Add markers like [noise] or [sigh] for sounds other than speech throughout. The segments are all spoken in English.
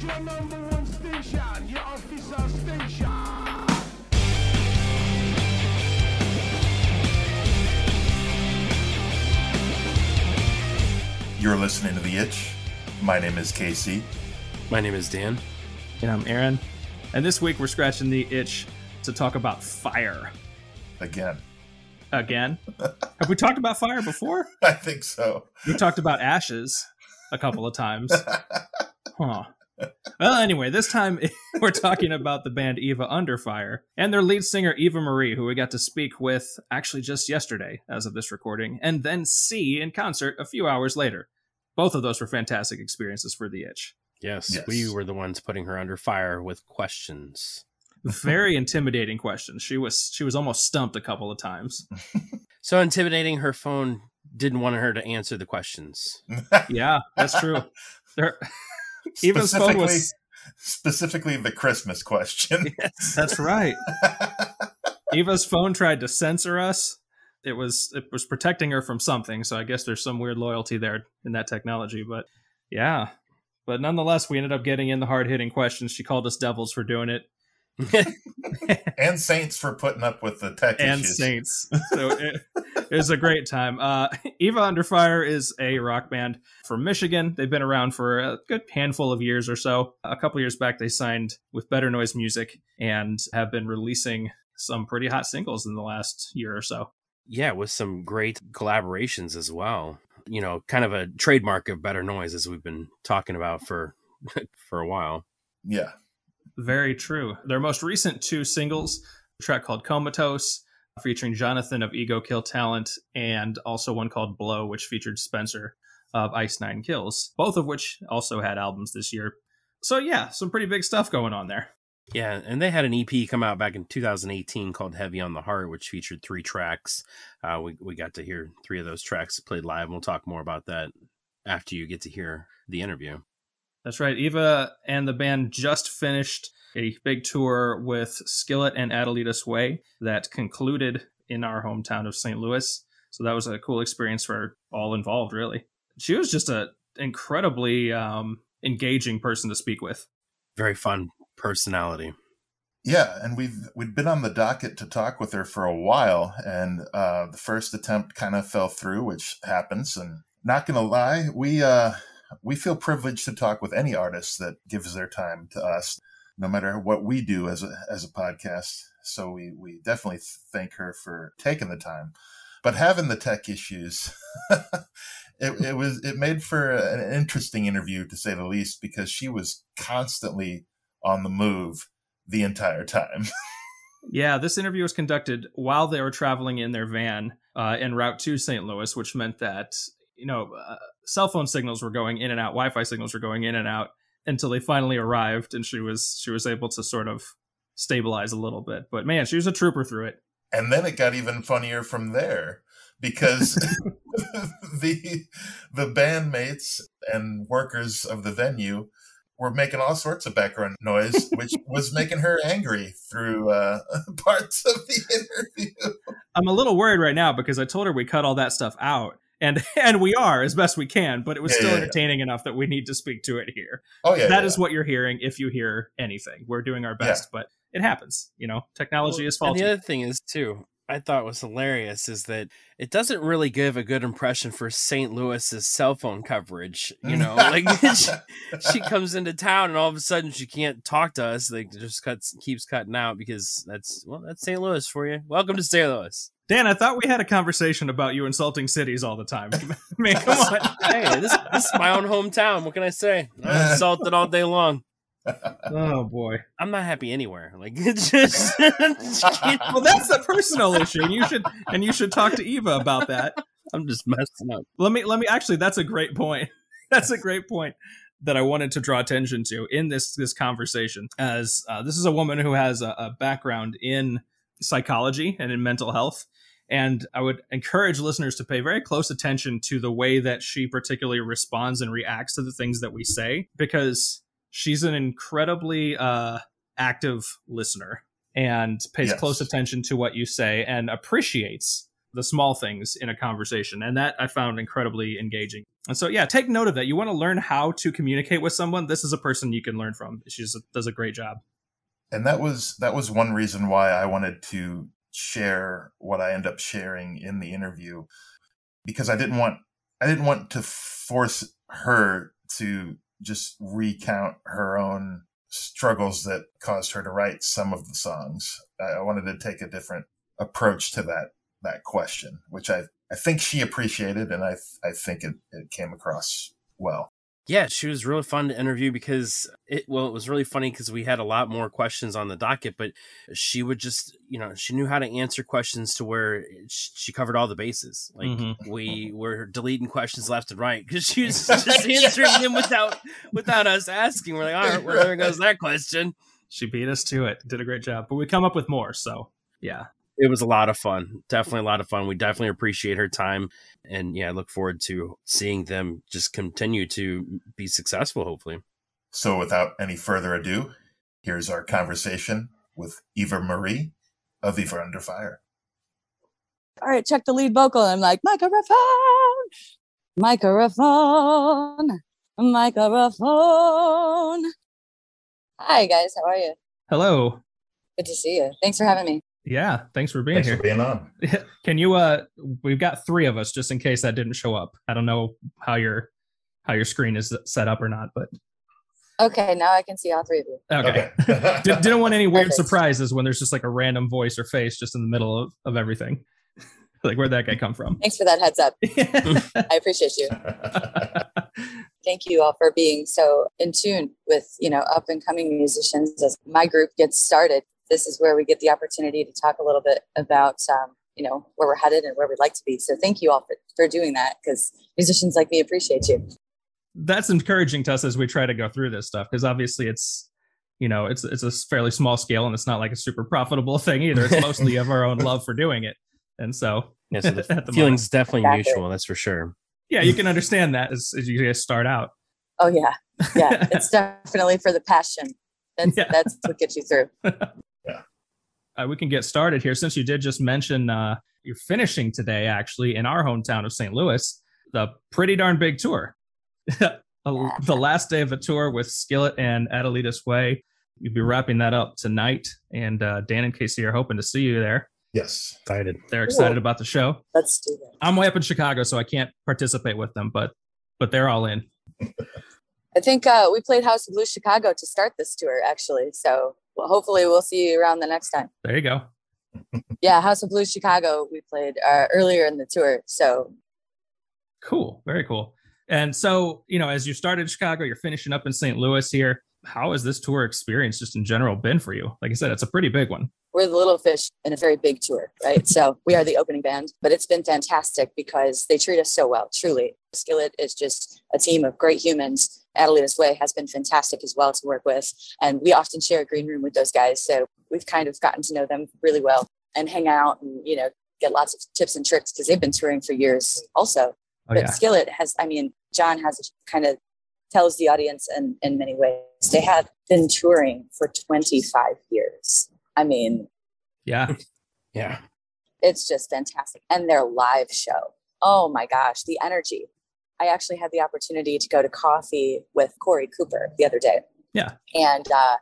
is your number one station, your official station. You're listening to The Itch. My name is Casey. My name is Dan. And I'm Aaron. And this week we're scratching the itch to talk about fire. Again. Again? [laughs] Have we talked about fire before? I think so. We talked about ashes a couple of times. [laughs] Huh. Well, anyway, this time [laughs] we're talking about the band Eva Under Fire and their lead singer Eva Marie, who we got to speak with actually just yesterday, as of this recording, and then see in concert a few hours later. Both of those were fantastic experiences for the itch. Yes, Yes. we were the ones putting her under fire with questions. Very intimidating questions. She was she was almost stumped a couple of times. [laughs] So intimidating, her phone didn't want her to answer the questions. Yeah, that's true. There, [laughs] Eva's phone specifically, was specifically the Christmas question. [laughs] [laughs] that's right. Eva's phone tried to censor us. It was it was protecting her from something, so I guess there's some weird loyalty there in that technology. But yeah, but nonetheless, we ended up getting in the hard hitting questions. She called us devils for doing it, [laughs] and Saints for putting up with the tech and issues. saints. [laughs] So it, it was a great time. Uh, Eva Under Fire is a rock band from Michigan. They've been around for a good handful of years or so. A couple years back, they signed with Better Noise Music and have been releasing some pretty hot singles in the last year or so. yeah, with some great collaborations as well. You know, kind of a trademark of Better Noise, as we've been talking about for [laughs] for a while. Yeah. Very true. Their most recent two singles, a track called Comatose, featuring Jonathan of Ego Kill Talent, and also one called Blow, which featured Spencer of Ice Nine Kills, both of which also had albums this year. So, yeah, some pretty big stuff going on there. Yeah, and they had an EP come out back in 2018 called Heavy on the Heart, which featured three tracks. Uh, we we got to hear three of those tracks played live. And we'll talk more about that after you get to hear the interview. That's right. Eva and the band just finished a big tour with Skillet and Adelitas Way that concluded in our hometown of St. Louis. So that was a cool experience for all involved, really. She was just an incredibly um, engaging person to speak with. Very fun personality. Yeah, and we've we'd been on the docket to talk with her for a while, and uh, the first attempt kind of fell through, which happens. And not gonna lie, we uh, we feel privileged to talk with any artist that gives their time to us, no matter what we do as a as a podcast. So we we definitely thank her for taking the time, but having the tech issues. [laughs] It, it was it made for an interesting interview to say the least because she was constantly on the move the entire time. [laughs] Yeah, this interview was conducted while they were traveling in their van uh, en route to St. Louis, which meant that you know uh, cell phone signals were going in and out, Wi-Fi signals were going in and out until they finally arrived, and she was she was able to sort of stabilize a little bit. But man, she was a trooper through it. and then it got even funnier from there because [laughs] [laughs] the the bandmates and workers of the venue were making all sorts of background noise, [laughs] which was making her angry through uh, parts of the interview. I'm a little worried right now because I told her we cut all that stuff out. And, [laughs] and we are as best we can, but it was Yeah, still yeah, yeah. entertaining enough that we need to speak to it here. Oh yeah, That yeah. is what you're hearing if you hear anything. We're doing our best, but it happens. You know, technology is faulty And the other thing is too, I thought was hilarious is that it doesn't really give a good impression for St. Louis's cell phone coverage. You know, like [laughs] she, she [laughs] comes into town and all of a sudden she can't talk to us. Like just cuts keeps cutting out because that's well, that's St. Louis for you. Welcome to St. Louis. Dan, I thought we had a conversation about you insulting cities all the time. [laughs] Man, come on. [laughs] Hey, this, this is my own hometown. What can I say? I'm [laughs] insulted all day long. Oh boy. I'm not happy anywhere. Like it's just Well, that's a personal issue. And you should and you should talk to Eva about that. I'm just messing up. Let me let me actually that's a great point. That's a great point that I wanted to draw attention to in this this conversation as uh, this is a woman who has a, a background in psychology and in mental health and I would encourage listeners to pay very close attention to the way that she particularly responds and reacts to the things that we say because she's an incredibly uh, active listener and pays Yes. close attention to what you say and appreciates the small things in a conversation. And that I found incredibly engaging. And so, yeah, take note of that. You want to learn how to communicate with someone. This is a person you can learn from. She does a great job. And that was that was one reason why I wanted to share what I end up sharing in the interview because I didn't want I didn't want to force her to just recount her own struggles that caused her to write some of the songs. I wanted to take a different approach to that that question, which I I think she appreciated, and I I think it, it came across well. Yeah, she was really fun to interview because it well, it was really funny because we had a lot more questions on the docket, but she would just, you know, she knew how to answer questions to where she covered all the bases. Like mm-hmm. we were deleting questions left and right because she was [laughs] just answering them without without us asking. We're like, all right, where goes that question? She beat us to it. Did a great job, but we come up with more. So yeah, it was a lot of fun. Definitely a lot of fun. We definitely appreciate her time. And yeah, I look forward to seeing them just continue to be successful, hopefully. So without any further ado, here's our conversation with Eva Marie of Eva Under Fire. All right, check the lead vocal. I'm like, microphone, microphone, microphone. Hi, guys. How are you? Hello. Good to see you. Thanks for having me. Yeah, thanks for being thanks here. For being on. [laughs] Can you uh we've got 3 of us just in case that didn't show up. I don't know how your how your screen is set up or not, but Okay, now I can see all three of you. Okay. okay. [laughs] Did, not want any weird Perfect. surprises when there's just like a random voice or face just in the middle of, of everything. [laughs] like where'd that guy come from? Thanks for that heads up. I appreciate you. Thank you all for being so in tune with, you know, up and coming musicians as my group gets started this is where we get the opportunity to talk a little bit about um, you know where we're headed and where we'd like to be. So thank you all for, for doing that because musicians like me appreciate you. That's encouraging to us as we try to go through this stuff because obviously it's you know it's it's a fairly small scale and it's not like a super profitable thing either. It's mostly of our own [laughs] love for doing it. And so, yeah, so [laughs] the, the feelings moment. definitely exactly. mutual that's for sure. Yeah you can understand that as, as you guys start out. Oh yeah. Yeah [laughs] it's definitely for the passion. That's yeah. that's what gets you through uh, we can get started here. Since you did just mention uh, you're finishing today, actually, in our hometown of St. Louis, the pretty darn big tour. [laughs] the last day of a tour with Skillet and Adelita's Way. You'll be wrapping that up tonight, and uh, Dan and Casey are hoping to see you there. Yes, excited. They're excited cool. about the show. Let's do that. I'm way up in Chicago, so I can't participate with them, but but they're all in. [laughs] I think uh, we played House of Blues Chicago to start this tour, actually. So well, hopefully we'll see you around the next time. There you go. [laughs] yeah, House of Blues Chicago. We played uh, earlier in the tour. So cool, very cool. And so, you know, as you started Chicago, you're finishing up in St. Louis here. How has this tour experience just in general been for you? Like I said, it's a pretty big one. We're the little fish in a very big tour, right? so we are the opening band, but it's been fantastic because they treat us so well, truly. Skillet is just a team of great humans Adelita's Way has been fantastic as well to work with. And we often share a green room with those guys. So we've kind of gotten to know them really well and hang out and, you know, get lots of tips and tricks because they've been touring for years also. Oh, but yeah. Skillet has, I mean, John has kind of tells the audience in, in many ways. They have been touring for 25 years. I mean, yeah. [laughs] Yeah. It's just fantastic. And their live show. Oh my gosh, the energy. I actually had the opportunity to go to coffee with Korey Cooper the other day. Yeah. And uh,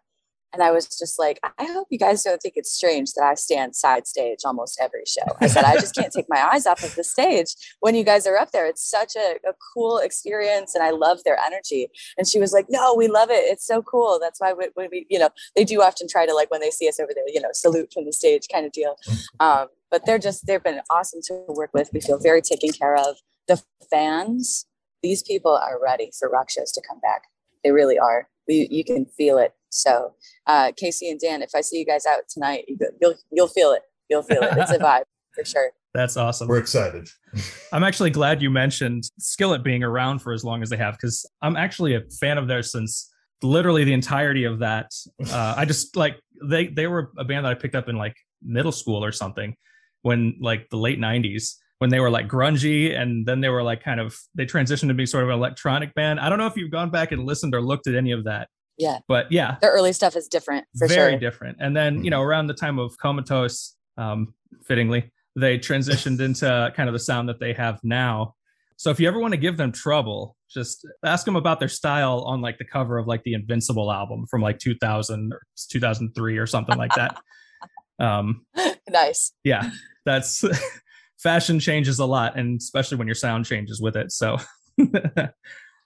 and I was just like, I hope you guys don't think it's strange that I stand side stage almost every show. I said, I just can't take my eyes off of the stage when you guys are up there. It's such a, a, cool experience and I love their energy. And she was like, No, we love it. It's so cool. That's why we, we you know, they do often try to, like, when they see us over there, you know, salute from the stage kind of deal. Mm-hmm. Um, but they're just, they've been awesome to work with. We feel very taken care of. The fans these people are ready for rock shows to come back. They really are. We, you can feel it. So, uh, Casey and Dan, if I see you guys out tonight, you, will you'll feel it. You'll feel it. It's a vibe for sure. [laughs] That's awesome. We're excited. [laughs] I'm actually glad you mentioned Skillet being around for as long as they have because I'm actually a fan of theirs since literally the entirety of that. Uh, I just like they they were a band that I picked up in like middle school or something when like the late 90s when they were like grungy and then they were like kind of they transitioned to be sort of an electronic band. I don't know if you've gone back and listened or looked at any of that. Yeah. But yeah. The early stuff is different for sure. very sure. different. And then, you know, around the time of Comatose, um, fittingly, they transitioned into [laughs] kind of the sound that they have now. So if you ever want to give them trouble, just ask them about their style on like the cover of like the Invincible album from like 2000 or 2003 or something like that. [laughs] um, nice. Yeah, that's [laughs] fashion changes a lot, and especially when your sound changes with it. So.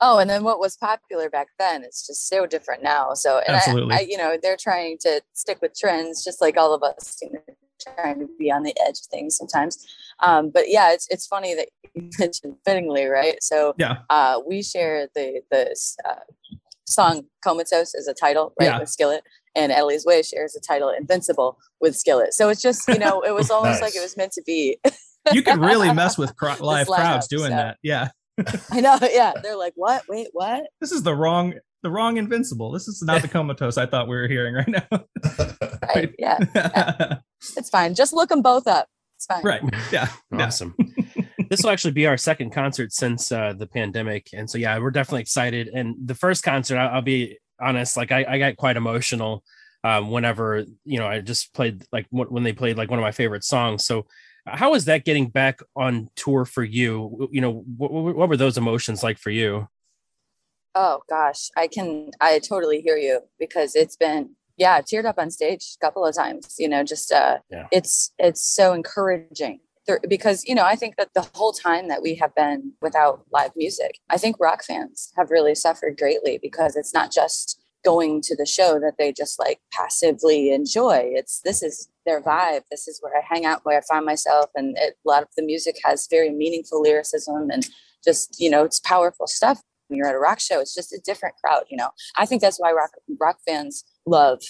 Oh, and then what was popular back then it's just so different now. So, and Absolutely. I, I, you know, they're trying to stick with trends, just like all of us. You know, trying to be on the edge of things sometimes. Um, but yeah, it's it's funny that [laughs] you mentioned fittingly, right? So yeah, uh, we share the the uh, song "Comatose" as a title, right, Yeah. with Skillet, and Ellie's Way shares the title "Invincible" with Skillet. So it's just you know, it was [laughs] almost like it was meant to be. you could really mess [laughs] with cro- live crowds doing so. that. Yeah, I know, [laughs] yeah. They're like, "What? Wait, what?" this is the wrong the wrong Invincible. This is not the [laughs] comatose I thought we were hearing right now. [laughs] Right? Yeah, it's fine. Just look them both up. It's fine. right. Yeah. Yeah. Awesome. this will actually be our second concert since uh, the pandemic, and so yeah, we're definitely excited. And the first concert, I'll, I'll be honest, like I, I got quite emotional um, whenever you know I just played like wh- when they played like one of my favorite songs. So how is that getting back on tour for you? You know, what, what were those emotions like for you? Oh gosh, I can I totally hear you because it's been yeah, teared up on stage a couple of times, you know, just uh Yeah. it's it's so encouraging. There, because you know, I think that the whole time that we have been without live music, I think rock fans have really suffered greatly because it's not just going to the show that they just like passively enjoy. It's this is their vibe. This is where I hang out, where I find myself, and it, a lot of the music has very meaningful lyricism and just you know, it's powerful stuff when you're at a rock show it's just a different crowd you know i think that's why rock rock fans love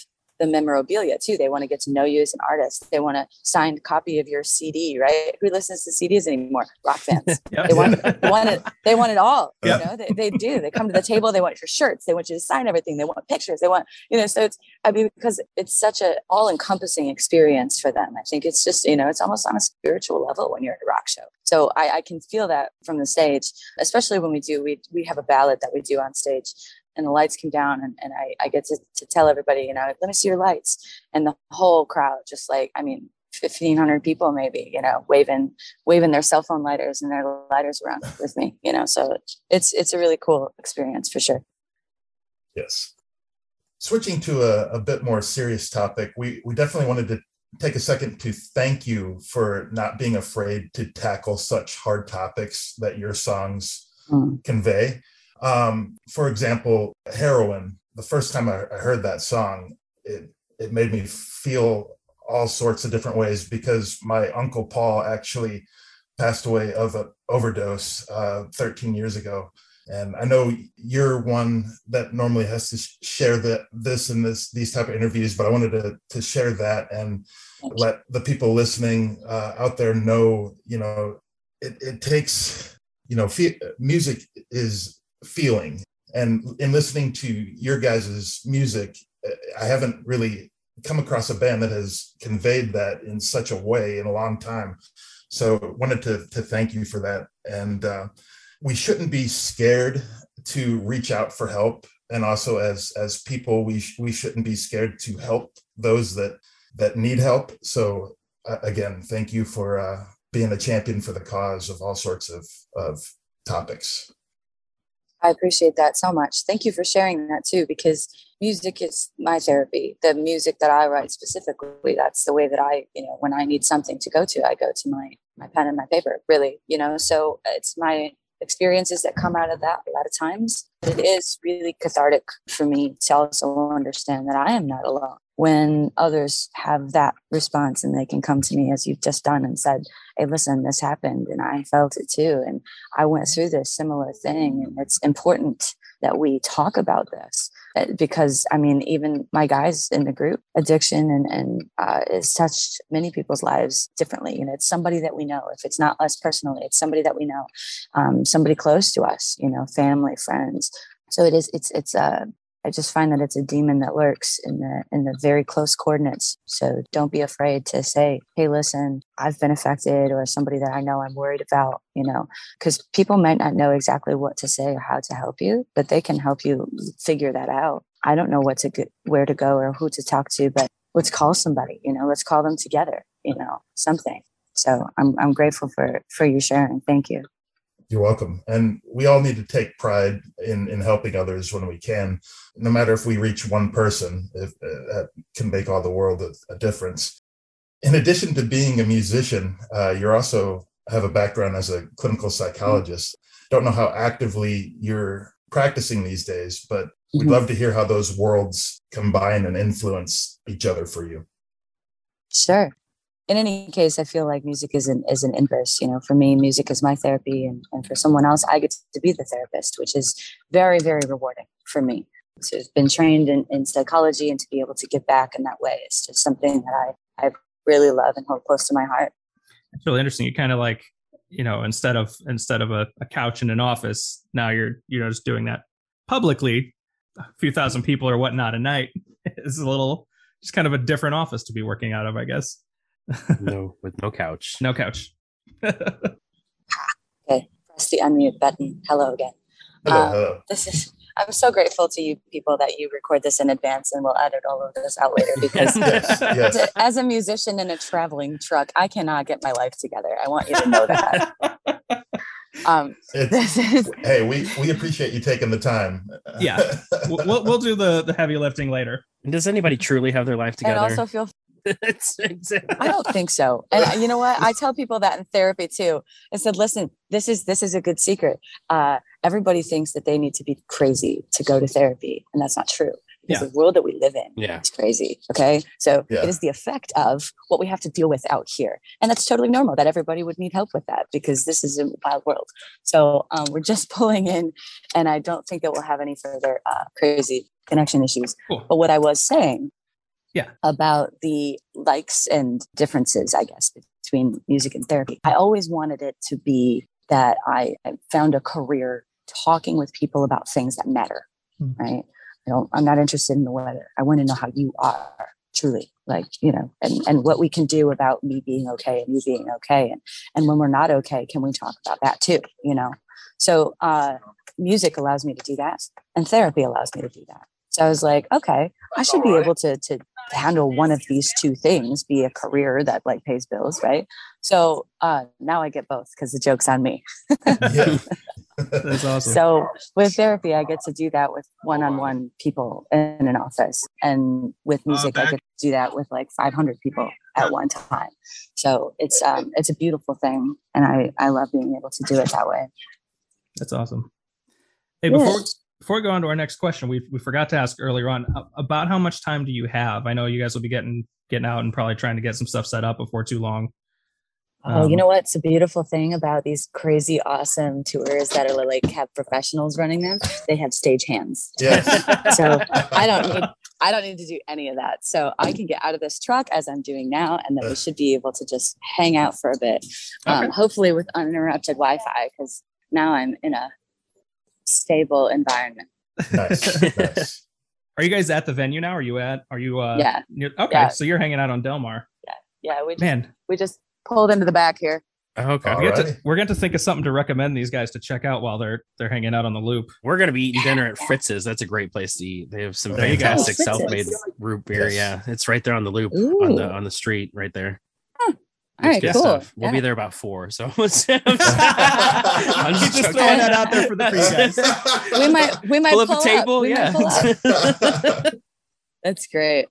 the memorabilia too. They want to get to know you as an artist. They want a signed copy of your cd right? Who listens to cds anymore? Rock fans. [laughs] They want, they want it they want it all Yep. you know? They, they do. They come to the table they want your shirts they want you to sign everything they want pictures they want you know so it's i mean because it's such a all-encompassing experience for them. I think it's just you know it's almost on a spiritual level when you're at a rock show. So i, I can feel that from the stage especially when we do we we have a ballad that we do on stage and the lights come down and, and I, I get to, to tell everybody you know let me see your lights and the whole crowd just like i mean 1500 people maybe you know waving waving their cell phone lighters and their lighters around with me you know so it's it's a really cool experience for sure Yes. Switching to a, a bit more serious topic, we, we definitely wanted to take a second to thank you for not being afraid to tackle such hard topics that your songs Mm. convey. Um, for example, heroin. The first time I, I heard that song, it it made me feel all sorts of different ways because my uncle Paul actually passed away of an overdose uh, 13 years ago. And I know you're one that normally has to sh- share that this and this these type of interviews, but I wanted to to share that and let the people listening uh, out there know, you know, it, it takes, you know, fe- music is feeling, and in listening to your guys' music, I haven't really come across a band that has conveyed that in such a way in a long time. So wanted to to thank you for that, and uh, we shouldn't be scared to reach out for help, and also as as people, we sh- we shouldn't be scared to help those that that need help. So uh, again, thank you for uh, being a champion for the cause of all sorts of of topics. I appreciate that so much. Thank you for sharing that too, because music is my therapy. The music that I write specifically, that's the way that I, you know, when I need something to go to, I go to my my pen and my paper. Really, you know. So uh, it's my experiences that come out of that a lot of times. It is really cathartic for me to also understand that I am not alone. When others have that response and they can come to me as you've just done and said, Hey, listen, this happened and I felt it too. And I went through this similar thing. And it's important that we talk about this Uh, because, I mean, even my guys in the group, addiction and, and uh, has touched many people's lives differently. You know, it's somebody that we know. If it's not us personally, it's somebody that we know, um, somebody close to us, you know, family, friends. So it is, it's, it's, uh, I just find that it's a demon that lurks in the in the very close coordinates. So don't be afraid to say, "Hey, listen, I've been affected," or somebody that I know I'm worried about. You know, because people might not know exactly what to say or how to help you, but they can help you figure that out. I don't know what to go, where to go or who to talk to, but let's call somebody. You know, let's call them together. You know, something. So I'm I'm grateful for for you sharing. Thank you. You're welcome. And we all need to take pride in in helping others when we can, no matter if we reach one person, if uh, that can make all the world a, a difference. In addition to being a musician, uh, you're also have a background as a clinical psychologist. Don't know how actively you're practicing these days, but we'd Mhm. love to hear how those worlds combine and influence each other for you. Sure. In any case, I feel like music is an is an inverse. You know, for me, music is my therapy, and, and for someone else, I get to be the therapist, which is very, very rewarding for me. So I've been trained in, in psychology, and to be able to give back in that way is just something that I I really love and hold close to my heart. It's really interesting. You kind of like, you know, instead of instead of a, a couch in an office, now you're you know just doing that publicly, a few thousand people or whatnot a night. [laughs] is a little just kind of a different office to be working out of, I guess. No, [laughs] with no couch. No couch. [laughs] Okay, press the unmute button. Hello again. Hello, Uh, hello. This is. I'm so grateful to you people that you record this in advance, and we'll edit all of this out later because [laughs] Yes, yes. as a- as a musician in a traveling truck, I cannot get my life together. I want you to know that. Um, this is hey, we we appreciate you taking the time. Yeah. we'll, we'll we'll do the the heavy lifting later. And does anybody truly have their life and together? also feel. [laughs] it's, exactly. I don't think so. And you know what? I tell people that in therapy too. I said, listen, this is this is a good secret. Uh, everybody thinks that they need to be crazy to go to therapy, and that's not true. Because Yeah. the world that we live in Yeah. is crazy. Okay. So Yeah. it is the effect of what we have to deal with out here. And that's totally normal that everybody would need help with that because this is a wild world. So um, we're just [laughs] pulling in, and I don't think that we'll have any further uh, crazy connection issues. Cool. But what I was saying Yeah. about the likes and differences, I guess, between music and therapy, I always wanted it to be that I found a career talking with people about things that matter, Hmm. right? I don't, I'm not interested in the weather. I want to know how you are truly like, you know, and, and what we can do about me being okay and you being okay. And, and when we're not okay, can we talk about that too? You know? So, uh, music allows me to do that and therapy allows me to do that. So I was like, okay, I should be able to, to handle one of these two things, be a career that like pays bills. Right. So, uh, now I get both because the joke's on me. yeah. [laughs] That's awesome. So with therapy, I get to do that with one-on-one people in an office, and with music, I get to do that with like 500 people at one time. So it's um it's a beautiful thing, and I I love being able to do it that way. That's awesome. Hey, Yeah. Before before we go on to our next question, we we forgot to ask earlier on uh, about how much time do you have? I know you guys will be getting getting out and probably trying to get some stuff set up before too long. oh, you Um, know what's a beautiful thing about these crazy awesome tours that are like have professionals running them? They have stage hands. Yes. [laughs] So I don't need I don't need to do any of that. So I can get out of this truck as I'm doing now, and then we should be able to just hang out for a bit. Um, Okay. hopefully with uninterrupted Wi-Fi, because now I'm in a stable environment. nice. [laughs] Nice. Are you guys at the venue now? Are you at? Are you? Uh, Yeah. near- okay, Yeah. so you're hanging out on Delmar. Yeah, yeah. we Man, we just pulled into the back here. Okay. All we get to, Alrighty. we're going to think of something to recommend these guys to check out while they're they're hanging out on the loop. We're gonna be eating dinner at Fitz's. That's a great place to eat. They have some There you go. fantastic Oh, Fitz's. self-made root beer. Yes. Yeah, it's right there on the loop on the on the street right there. All It's right, good cool. stuff. We'll Yeah. be there about four. So [laughs] [laughs] I'm just, I'm just Just throwing that out there for the free guys. [laughs] We might we might pull pull, up a table. Up. Yeah. might pull [laughs] up. That's great.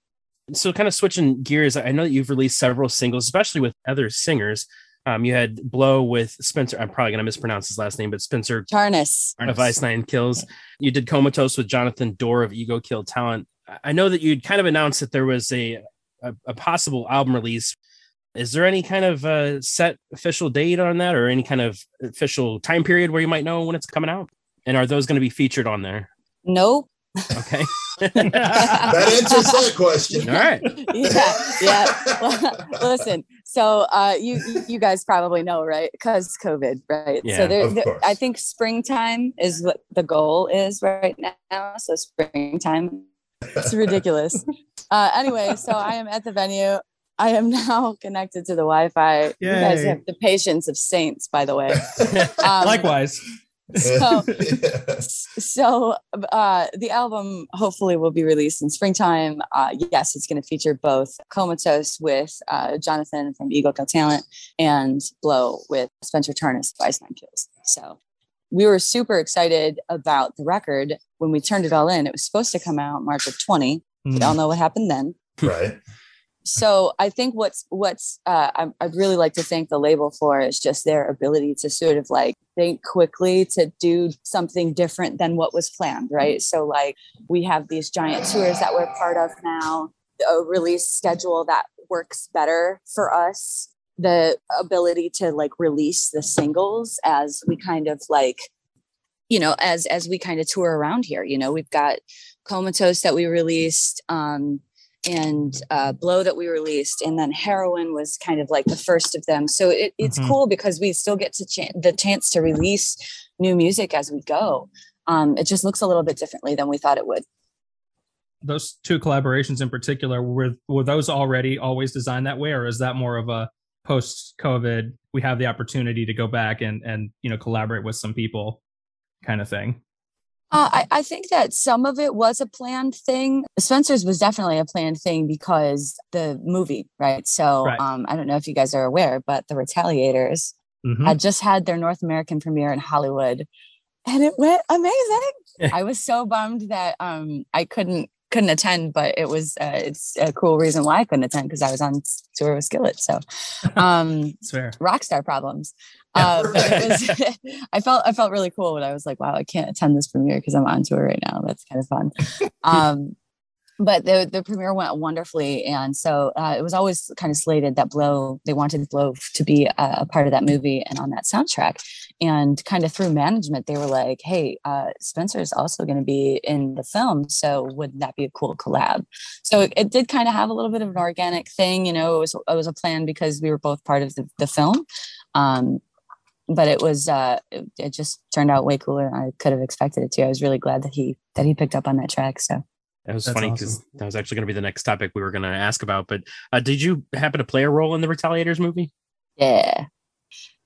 so kind of switching gears i know that you've released several singles especially with other singers um, you had blow with spencer i'm probably going to mispronounce his last name but spencer Tarnus. of ice nine kills you did comatose with jonathan dorr of ego kill talent I- i know that you'd kind of announced that there was a a, a possible album release is there any kind of uh, set official date on that or any kind of official time period where you might know when it's coming out and are those going to be featured on there Nope. okay [laughs] that answers that question. all right yeah, yeah. [laughs] Listen, so uh, you you guys probably know, right? Because COVID, right? Yeah, so there, of there- course. I think springtime is what the goal is right now. So springtime, it's ridiculous. [laughs] uh, anyway, so I am at the venue. I am [laughs] now connected to the Wi-Fi. You guys have the patience of saints, by the way. [laughs] Um, Likewise, So, [laughs] so uh, the album hopefully will be released in springtime. Uh, yes, it's going to feature both Comatose with uh, Jonathan from Ego Kill Talent and Blow with Spencer Tarnas of Ice Nine Kills. So we were super excited about the record when we turned it all in. It was supposed to come out March of 20. We all know what happened then right. So I think what's what's uh, I, I'd really like to thank the label for is just their ability to sort of like think quickly to do something different than what was planned, right? So like we have these giant tours that we're part of now, a release schedule that works better for us, the ability to like release the singles as we kind of like you know as as we kind of tour around here you know we've got comatose that we released um and uh, blow that we released and then heroin was kind of like the first of them so it, it's Mhm. cool because we still get to ch- the chance to release new music as we go um, it just looks a little bit differently than we thought it would Those two collaborations in particular were were those already always designed that way, or is that more of a post COVID? We have the opportunity to go back and and you know collaborate with some people, kind of thing. Uh, I, I think that some of it was a planned thing. Spencer's was definitely a planned thing because the movie, right? So Right. Um, I don't know if you guys are aware, but the Retaliators Mhm. had just had their North American premiere in Hollywood, and it went amazing. [laughs] I was so bummed that um, I couldn't couldn't attend, but it was uh, it's a cool reason why I couldn't attend because I was on tour with Skillet. So [laughs] um, rock star problems. [laughs] Uh, it was, [laughs] I felt I felt really cool when I was like, wow, I can't attend this premiere because I'm on tour right now. That's kind of fun. [laughs] Um, but the the premiere went wonderfully, and so uh, it was always kind of slated that Blow they wanted Blow to be a, a part of that movie and on that soundtrack. And kind of through management, they were like, "Hey, uh, Spencer is also going to be in the film, so wouldn't that be a cool collab?" So it, it did kind of have a little bit of an organic thing, you know. It was it was a plan because we were both part of the, the film, um, but it was uh, it, it just turned out way cooler than I could have expected it to. I was really glad that he that he picked up on that track. So That was That's funny because awesome. that was actually going to be the next topic we were going to ask about. But uh, did you happen to play a role in the Retaliators movie? yeah.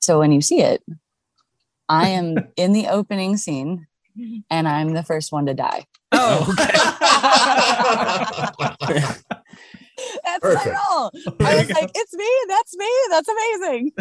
So when you see it, I [laughs] am in the opening scene, [laughs] and I'm the first one to die. Oh, [laughs] [laughs] That's Perfect. my role. There I you was like, "It's me. That's me. That's amazing."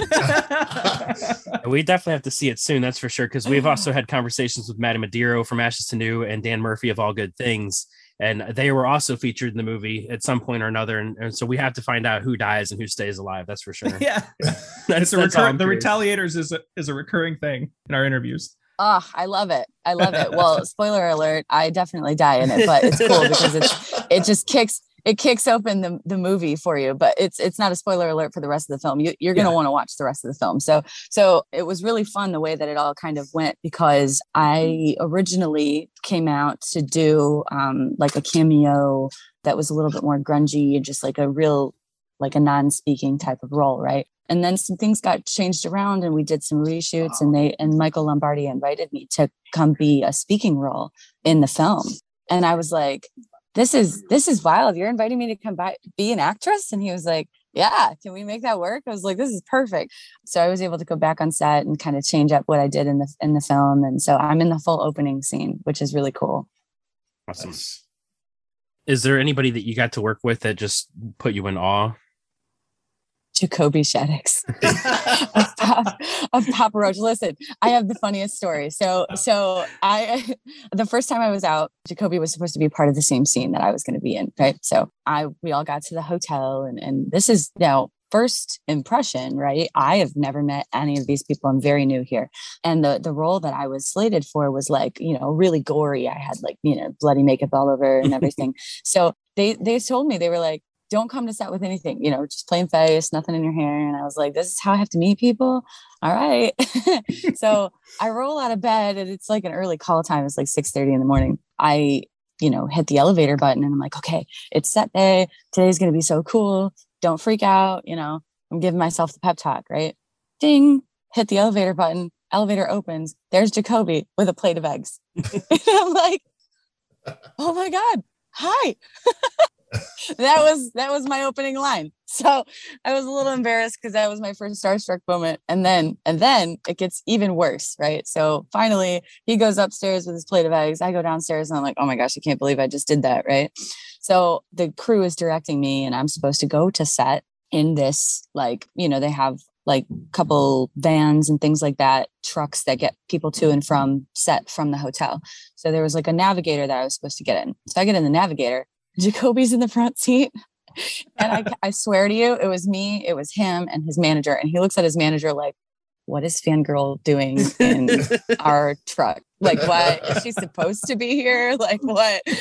[laughs] We definitely have to see it soon, that's for sure. Because we've also had conversations with Maddie Madiro from Ashes to New and Dan Murphy of All Good Things, and they were also featured in the movie at some point or another. And, and so we have to find out who dies and who stays alive. That's for sure. [laughs] yeah, That's, it's a that's recur- the retaliators is a, is a recurring thing in our interviews. Oh, I love it. I love it. Well, spoiler alert, I definitely die in it, but it's cool because it's it just kicks it kicks open the, the movie for you but it's it's not a spoiler alert for the rest of the film. You, you're going to want to watch the rest of the film. So so it was really fun the way that it all kind of went because i originally came out to do um like a cameo that was a little bit more grungy and just like a real like a non-speaking type of role right? And then some things got changed around and we did some reshoots and they and michael lombardi invited me to come be a speaking role in the film. And i was like this is this is wild. You're inviting me to come by be an actress? And he was like yeah can we make that work? I was like this is perfect. So i was able to go back on set and kind of change up what i did in the in the film. And so i'm in the full opening scene which is really cool. Awesome. Is there anybody that you got to work with that just put you in awe? Jacoby shaddix [laughs] [laughs] of Pop, of Papa Roach. Listen, I have the funniest story. So, so I, [laughs] the first time I was out, Jacoby was supposed to be part of the same scene that I was going to be in. Right. So I, we all got to the hotel and, and this is now first impression, right? I have never met any of these people. I'm very new here. And the, the role that I was slated for was like, you know, really gory. I had like, you know, bloody makeup all over and everything. so they, they told me, they were like, don't come to set with anything, you know, just plain face, nothing in your hair. And I was like, this is how I have to meet people. All right. [laughs] so I roll out of bed and it's like an early call time. It's like 6 30 in the morning. I, you know, hit the elevator button and I'm like, okay, it's set day. Today's going to be so cool. Don't freak out. You know, I'm giving myself the pep talk, right? Ding, hit the elevator button. Elevator opens. There's Jacoby with a plate of eggs. [laughs] I'm like, oh my God, hi. [laughs] [laughs] that was that was my opening line. so I was a little embarrassed because that was my first starstruck moment. And then, and then it gets even worse, right? So finally, he goes upstairs with his plate of eggs. I go downstairs and I'm like, oh my gosh, I can't believe I just did that, right? So the crew is directing me, and I'm supposed to go to set in this, like, you know, they have like a couple vans and things like that, trucks that get people to and from set from the hotel. So there was like a navigator that I was supposed to get in. So I get in the navigator. Jacoby's in the front seat. and I, I swear to you, it was me, it was him and his manager. And he looks at his manager like, what is fangirl doing in [laughs] our truck like what is she [laughs] supposed to be here? Like what? [laughs]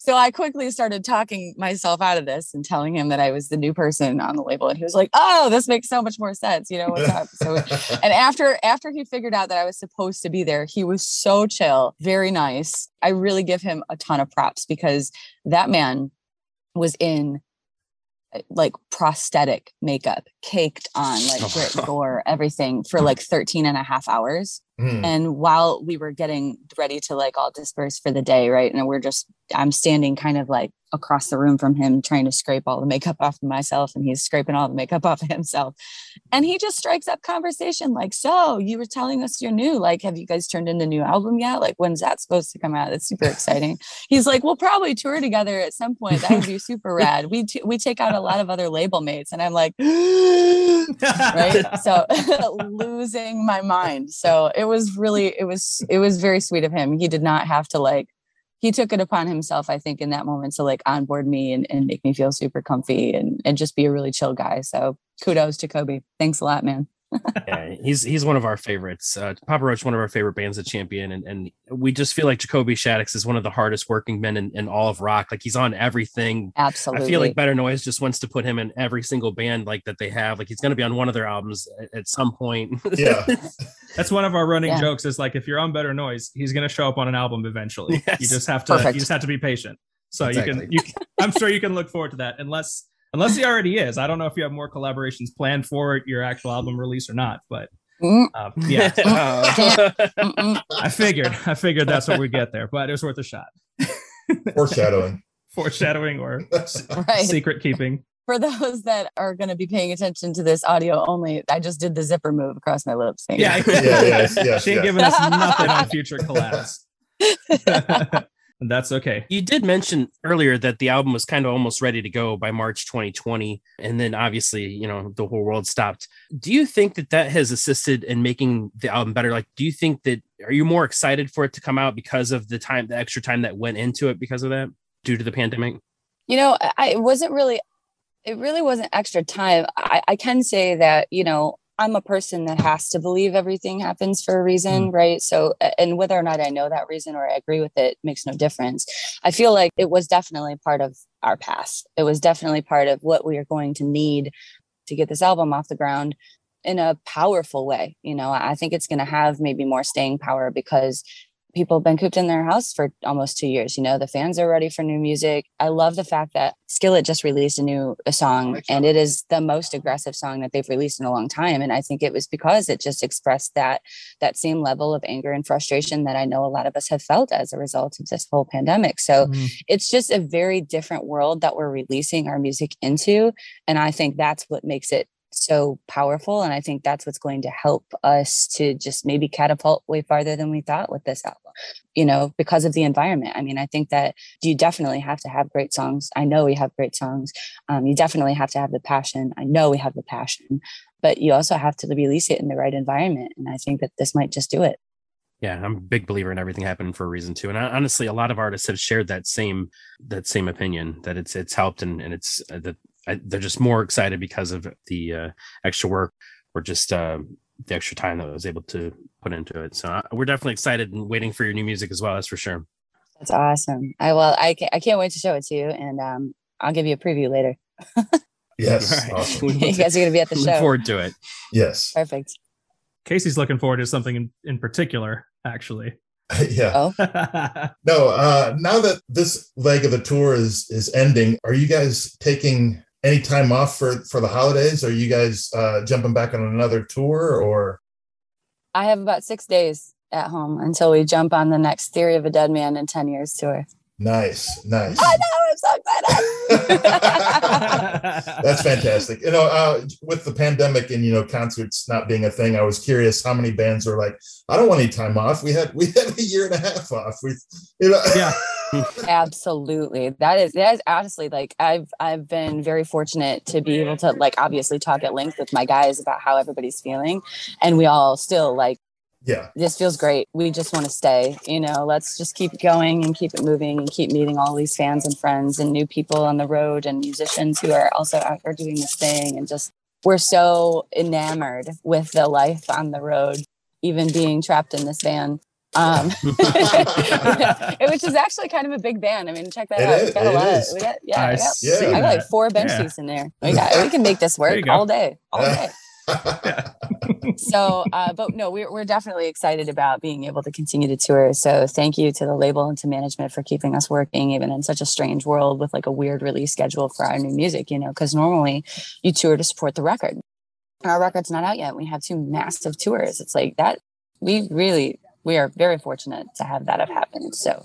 So i quickly started talking myself out of this and telling him that i was the new person on the label and he was like oh this makes so much more sense. You know what's up so [laughs] and after after he figured out that i was supposed to be there he was so chill very nice. I really give him a ton of props because that man was in eh, like prosthetic makeup caked on like grit gore everything for like 13 and a half hours mm. and while we were getting ready to like all disperse for the day right and we're just i'm standing kind of like across the room from him trying to scrape all the makeup off of myself and he's scraping all the makeup off of himself. And he just strikes up conversation like so you were telling us you're new. Like have you guys turned in the new album yet? Like when's that supposed to come out? That's super exciting. He's like we'll probably tour together at some point. That would be super [laughs] rad. We t- we take out a lot of other label mates. And i'm like [laughs] right? So [laughs] losing my mind. So it was really it was it was very sweet of him he did not have to like he took it upon himself, I think, in that moment to like onboard me and, and make me feel super comfy and, and just be a really chill guy. So kudos to Kobe. Thanks a lot, man yeah, he's he's one of our favorites. Uh, Papa Roach, one of our favorite bands at Champion, and, and we just feel like Jacoby Shaddix is one of the hardest working men in, in all of rock. Like he's on everything. Absolutely. I feel like Better Noise just wants to put him in every single band like that they have. Like he's going to be on one of their albums at, at some point. Yeah, [laughs] that's one of our running yeah. jokes. Is like if you're on Better Noise, he's going to show up on an album eventually. Yes. You just have to. Perfect. You just have to be patient. So exactly. you can. You, I'm sure you can look forward to that, unless unless he already is. I don't know if you have more collaborations planned for your actual album release or not, but uh, yeah, [laughs] I figured, I figured that's what we get there, but it was worth a shot. [laughs] Foreshadowing, foreshadowing, or [laughs] right. secret keeping. For those that are going to be paying attention to this audio only, I just did the zipper move across my lips. Yeah, yeah, yes, yes, she ain't yes. giving us nothing on future collabs that's okay. You did mention earlier that the album was kind of almost ready to go by March 2020. And then obviously, you know, the whole world stopped. Do you think that that has assisted in making the album better? Like, do you think that, are you more excited for it to come out because of the time, the extra time that went into it because of that due to the pandemic? You know, I wasn't really, it really wasn't extra time. I, I can say that, you know, I'm a person that has to believe everything happens for a reason, mm. right? So, and whether or not I know that reason or I agree with it makes no difference. I feel like it was definitely part of our past. It was definitely part of what we are going to need to get this album off the ground in a powerful way. You know, I think it's going to have maybe more staying power because people have been cooped in their house for almost two years. You know, the fans are ready for new music. I love the fact that Skillet just released a new a song, and it is the most aggressive song that they've released in a long time. And I think it was because it just expressed that that same level of anger and frustration that I know a lot of us have felt as a result of this whole pandemic. So mm. it's just a very different world that we're releasing our music into, and I think that's what makes it so powerful. And I think that's what's going to help us to just maybe catapult way farther than we thought with this album, you know, because of the environment. I mean, I think that you definitely have to have great songs. I know we have great songs. Um, you definitely have to have the passion. I know we have the passion, but you also have to release it in the right environment. And I think that this might just do it. Yeah, I'm a big believer in everything happening for a reason too. And I, honestly, a lot of artists have shared that same that same opinion that it's it's helped and and it's uh, that I, they're just more excited because of the uh, extra work or just uh, the extra time that I was able to put into it. So uh, we're definitely excited and waiting for your new music as well. That's for sure. That's awesome. I well, I can't, I can't wait to show it to you, and um, I'll give you a preview later. [laughs] yes, right. awesome. [laughs] you guys are going to be at the [laughs] show. Look forward to it. Yes, perfect. Casey's looking forward to something in, in particular, actually. yeah. Oh. no, uh, now that this leg of the tour is is ending, are you guys taking any time off for for the holidays? Are you guys uh, jumping back on another tour or? I have about six days at home until we jump on the next Theory of a Dead Man in ten years tour. Nice, nice. I know. I'm so excited. That's fantastic. You know, uh, with the pandemic and you know concerts not being a thing, I was curious how many bands are like, I don't want any time off. We had we had a year and a half off. We, you know, yeah. [laughs] Absolutely. That is that is honestly like I've I've been very fortunate to be able to like obviously talk at length with my guys about how everybody's feeling and we all still like yeah. This feels great. We just want to stay you know let's just keep going and keep it moving and keep meeting all these fans and friends and new people on the road and musicians who are also out there doing this thing and just we're so enamored with the life on the road even being trapped in this van. Um [laughs] [laughs] which is actually kind of a big van. I mean check that It out. is, we got a lot. is. of we got yeah, I we got, Yeah. I got like four bench Yeah. seats in there. We got we can make this work all day all [laughs] day. yeah. [laughs] so uh, but no we're, we're definitely excited about being able to continue to tour. So thank you to the label and to management for keeping us working even in such a strange world with like a weird release schedule for our new music you know because normally you tour to support the record. Our record's not out yet. We have two massive tours. It's like that we really we are very fortunate to have that have happened so.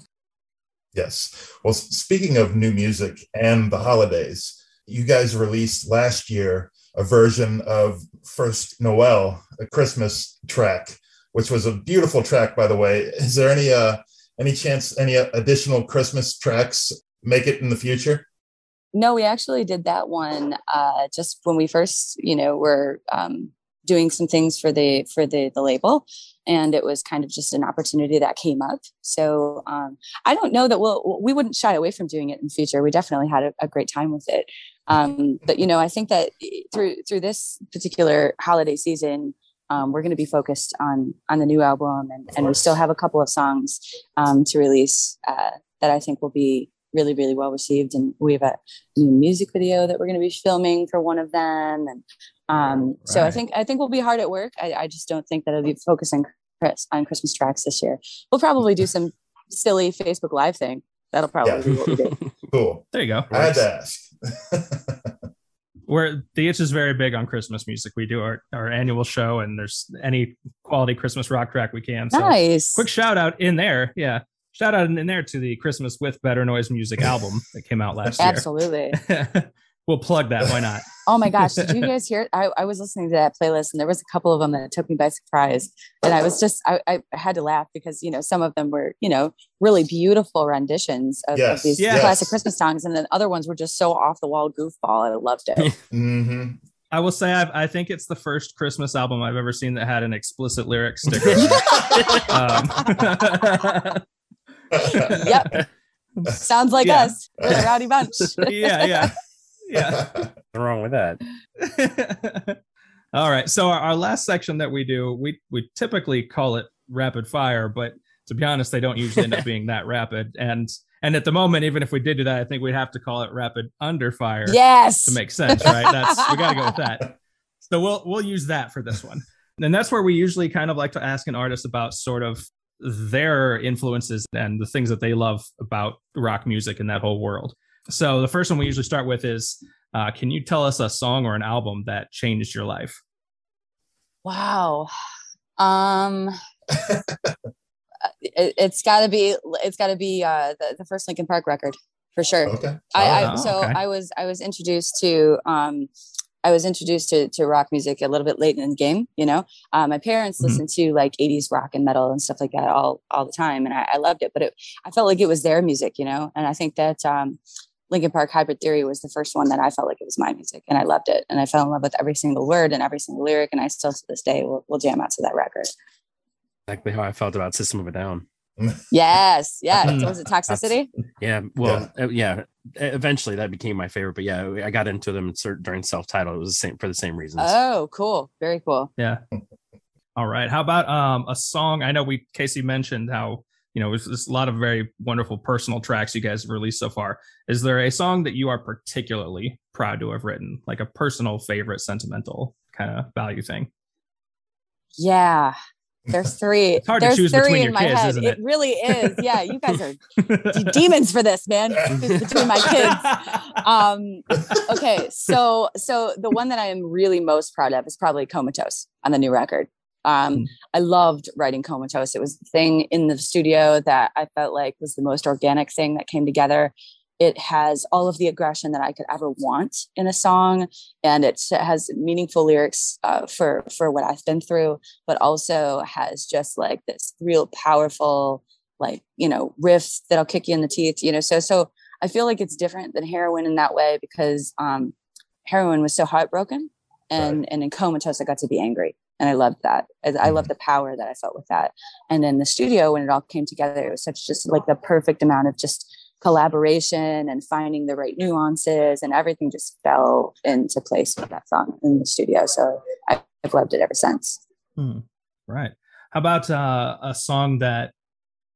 Yes. Well, speaking of new music and the holidays, you guys released last year a version of First Noel, a Christmas track, which was a beautiful track, by the way. Is there any uh any chance any additional Christmas tracks make it in the future? No, we actually did that one uh, just when we first, you know, were um, doing some things for the for the the label, and it was kind of just an opportunity that came up. So um, I don't know that we'll we wouldn't shy away from doing it in the future. We definitely had a, a great time with it. Um, but you know, I think that through through this particular holiday season, um, we're going to be focused on on the new album, and, and we still have a couple of songs um, to release uh, that I think will be really really well received. And we have a new music video that we're going to be filming for one of them, and um, so I think I think we'll be hard at work. I, I just don't think that it'll be focusing Chris on Christmas tracks this year. We'll probably do some silly Facebook Live thing. That'll probably Yeah. be what we do. [laughs] Cool. There you go. I had to ask. [laughs] We're the itch is very big on Christmas music. We do our, our annual show, and there's any quality Christmas rock track we can. So Nice. quick shout out in there, yeah. Shout out in there to the Christmas with Better Noise Music album that came out last year. Absolutely. [laughs] year. we'll plug that. Why not? [laughs] Oh my gosh, did you [laughs] guys hear? I, I was listening to that playlist and there was a couple of them that took me by surprise. And I was just, I, I had to laugh because, you know, some of them were, you know, really beautiful renditions of, Yes, of these yes. classic Christmas songs. And then other ones were just so off the wall goofball. I loved it. [laughs] hmm I will say I've, I think it's the first Christmas album I've ever seen that had an explicit lyric sticker. um, yep. Sounds like Yeah. us. We're a rowdy bunch. yeah, yeah, yeah. [laughs] What's wrong with that? [laughs] All right. So our, our last section that we do, we we typically call it rapid fire, but to be honest, they don't usually end up [laughs] being that rapid. And and at the moment, even if we did do that, I think we'd have to call it rapid under fire Yes. to make sense, right? That's we got to go with that. So we'll we'll use that for this one. And that's where we usually kind of like to ask an artist about sort of their influences and the things that they love about rock music and that whole world. So the first one we usually start with is uh, can you tell us a song or an album that changed your life? Wow. Um [laughs] it, it's gotta be it's gotta be uh the, the first Linkin Park record for sure. Okay. I, I Oh, so okay. I was I was introduced to um I was introduced to, to rock music a little bit late in the game, you know. Uh, my parents Mhm. listened to like 80s rock and metal and stuff like that all all the time, and I, I loved it. But it, I felt like it was their music, you know. And I think that um, Linkin Park Hybrid Theory was the first one that I felt like it was my music, and I loved it. And I fell in love with every single word and every single lyric, and I still to this day will, will jam out to that record. Exactly how I felt about System of a Down. [laughs] Yes, yeah. Mm. So was it Toxicity? Yeah, well, uh, yeah. Eventually, that became my favorite. But yeah, I got into them during self-titled. It was the same for the same reasons. Oh, cool. Very cool. Yeah. [laughs] All right. How about um a song? I know we Casey mentioned how you know there's, a lot of very wonderful personal tracks you guys have released so far. Is there a song that you are particularly proud to have written, like a personal favorite, sentimental kind of value thing? Yeah. There's [laughs] three. It's hard to There's choose three between in your my kids, head. isn't It it? really is. Yeah, you guys are [laughs] demons for this, man. Between my kids. Um, okay, so so the one that I am really most proud of is probably Comatose on the new record. Um, Mm. I loved writing Comatose. It was the thing in the studio that I felt like was the most organic thing that came together. it has all of the aggression that I could ever want in a song, and it has meaningful lyrics uh, for for what I've been through, but also has just like this real powerful, like you know, riff that'll kick you in the teeth. You know, so so I feel like it's different than heroin in that way because um, heroin was so heartbroken, and right. and in comatose I got to be angry, and I loved that. I, I love mm-hmm. the power that I felt with that. And then the studio when it all came together, it was such just like the perfect amount of just collaboration and finding the right nuances and everything just fell into place with that song in the studio. So I, have loved it ever since. Hmm. Right. How about uh, a song that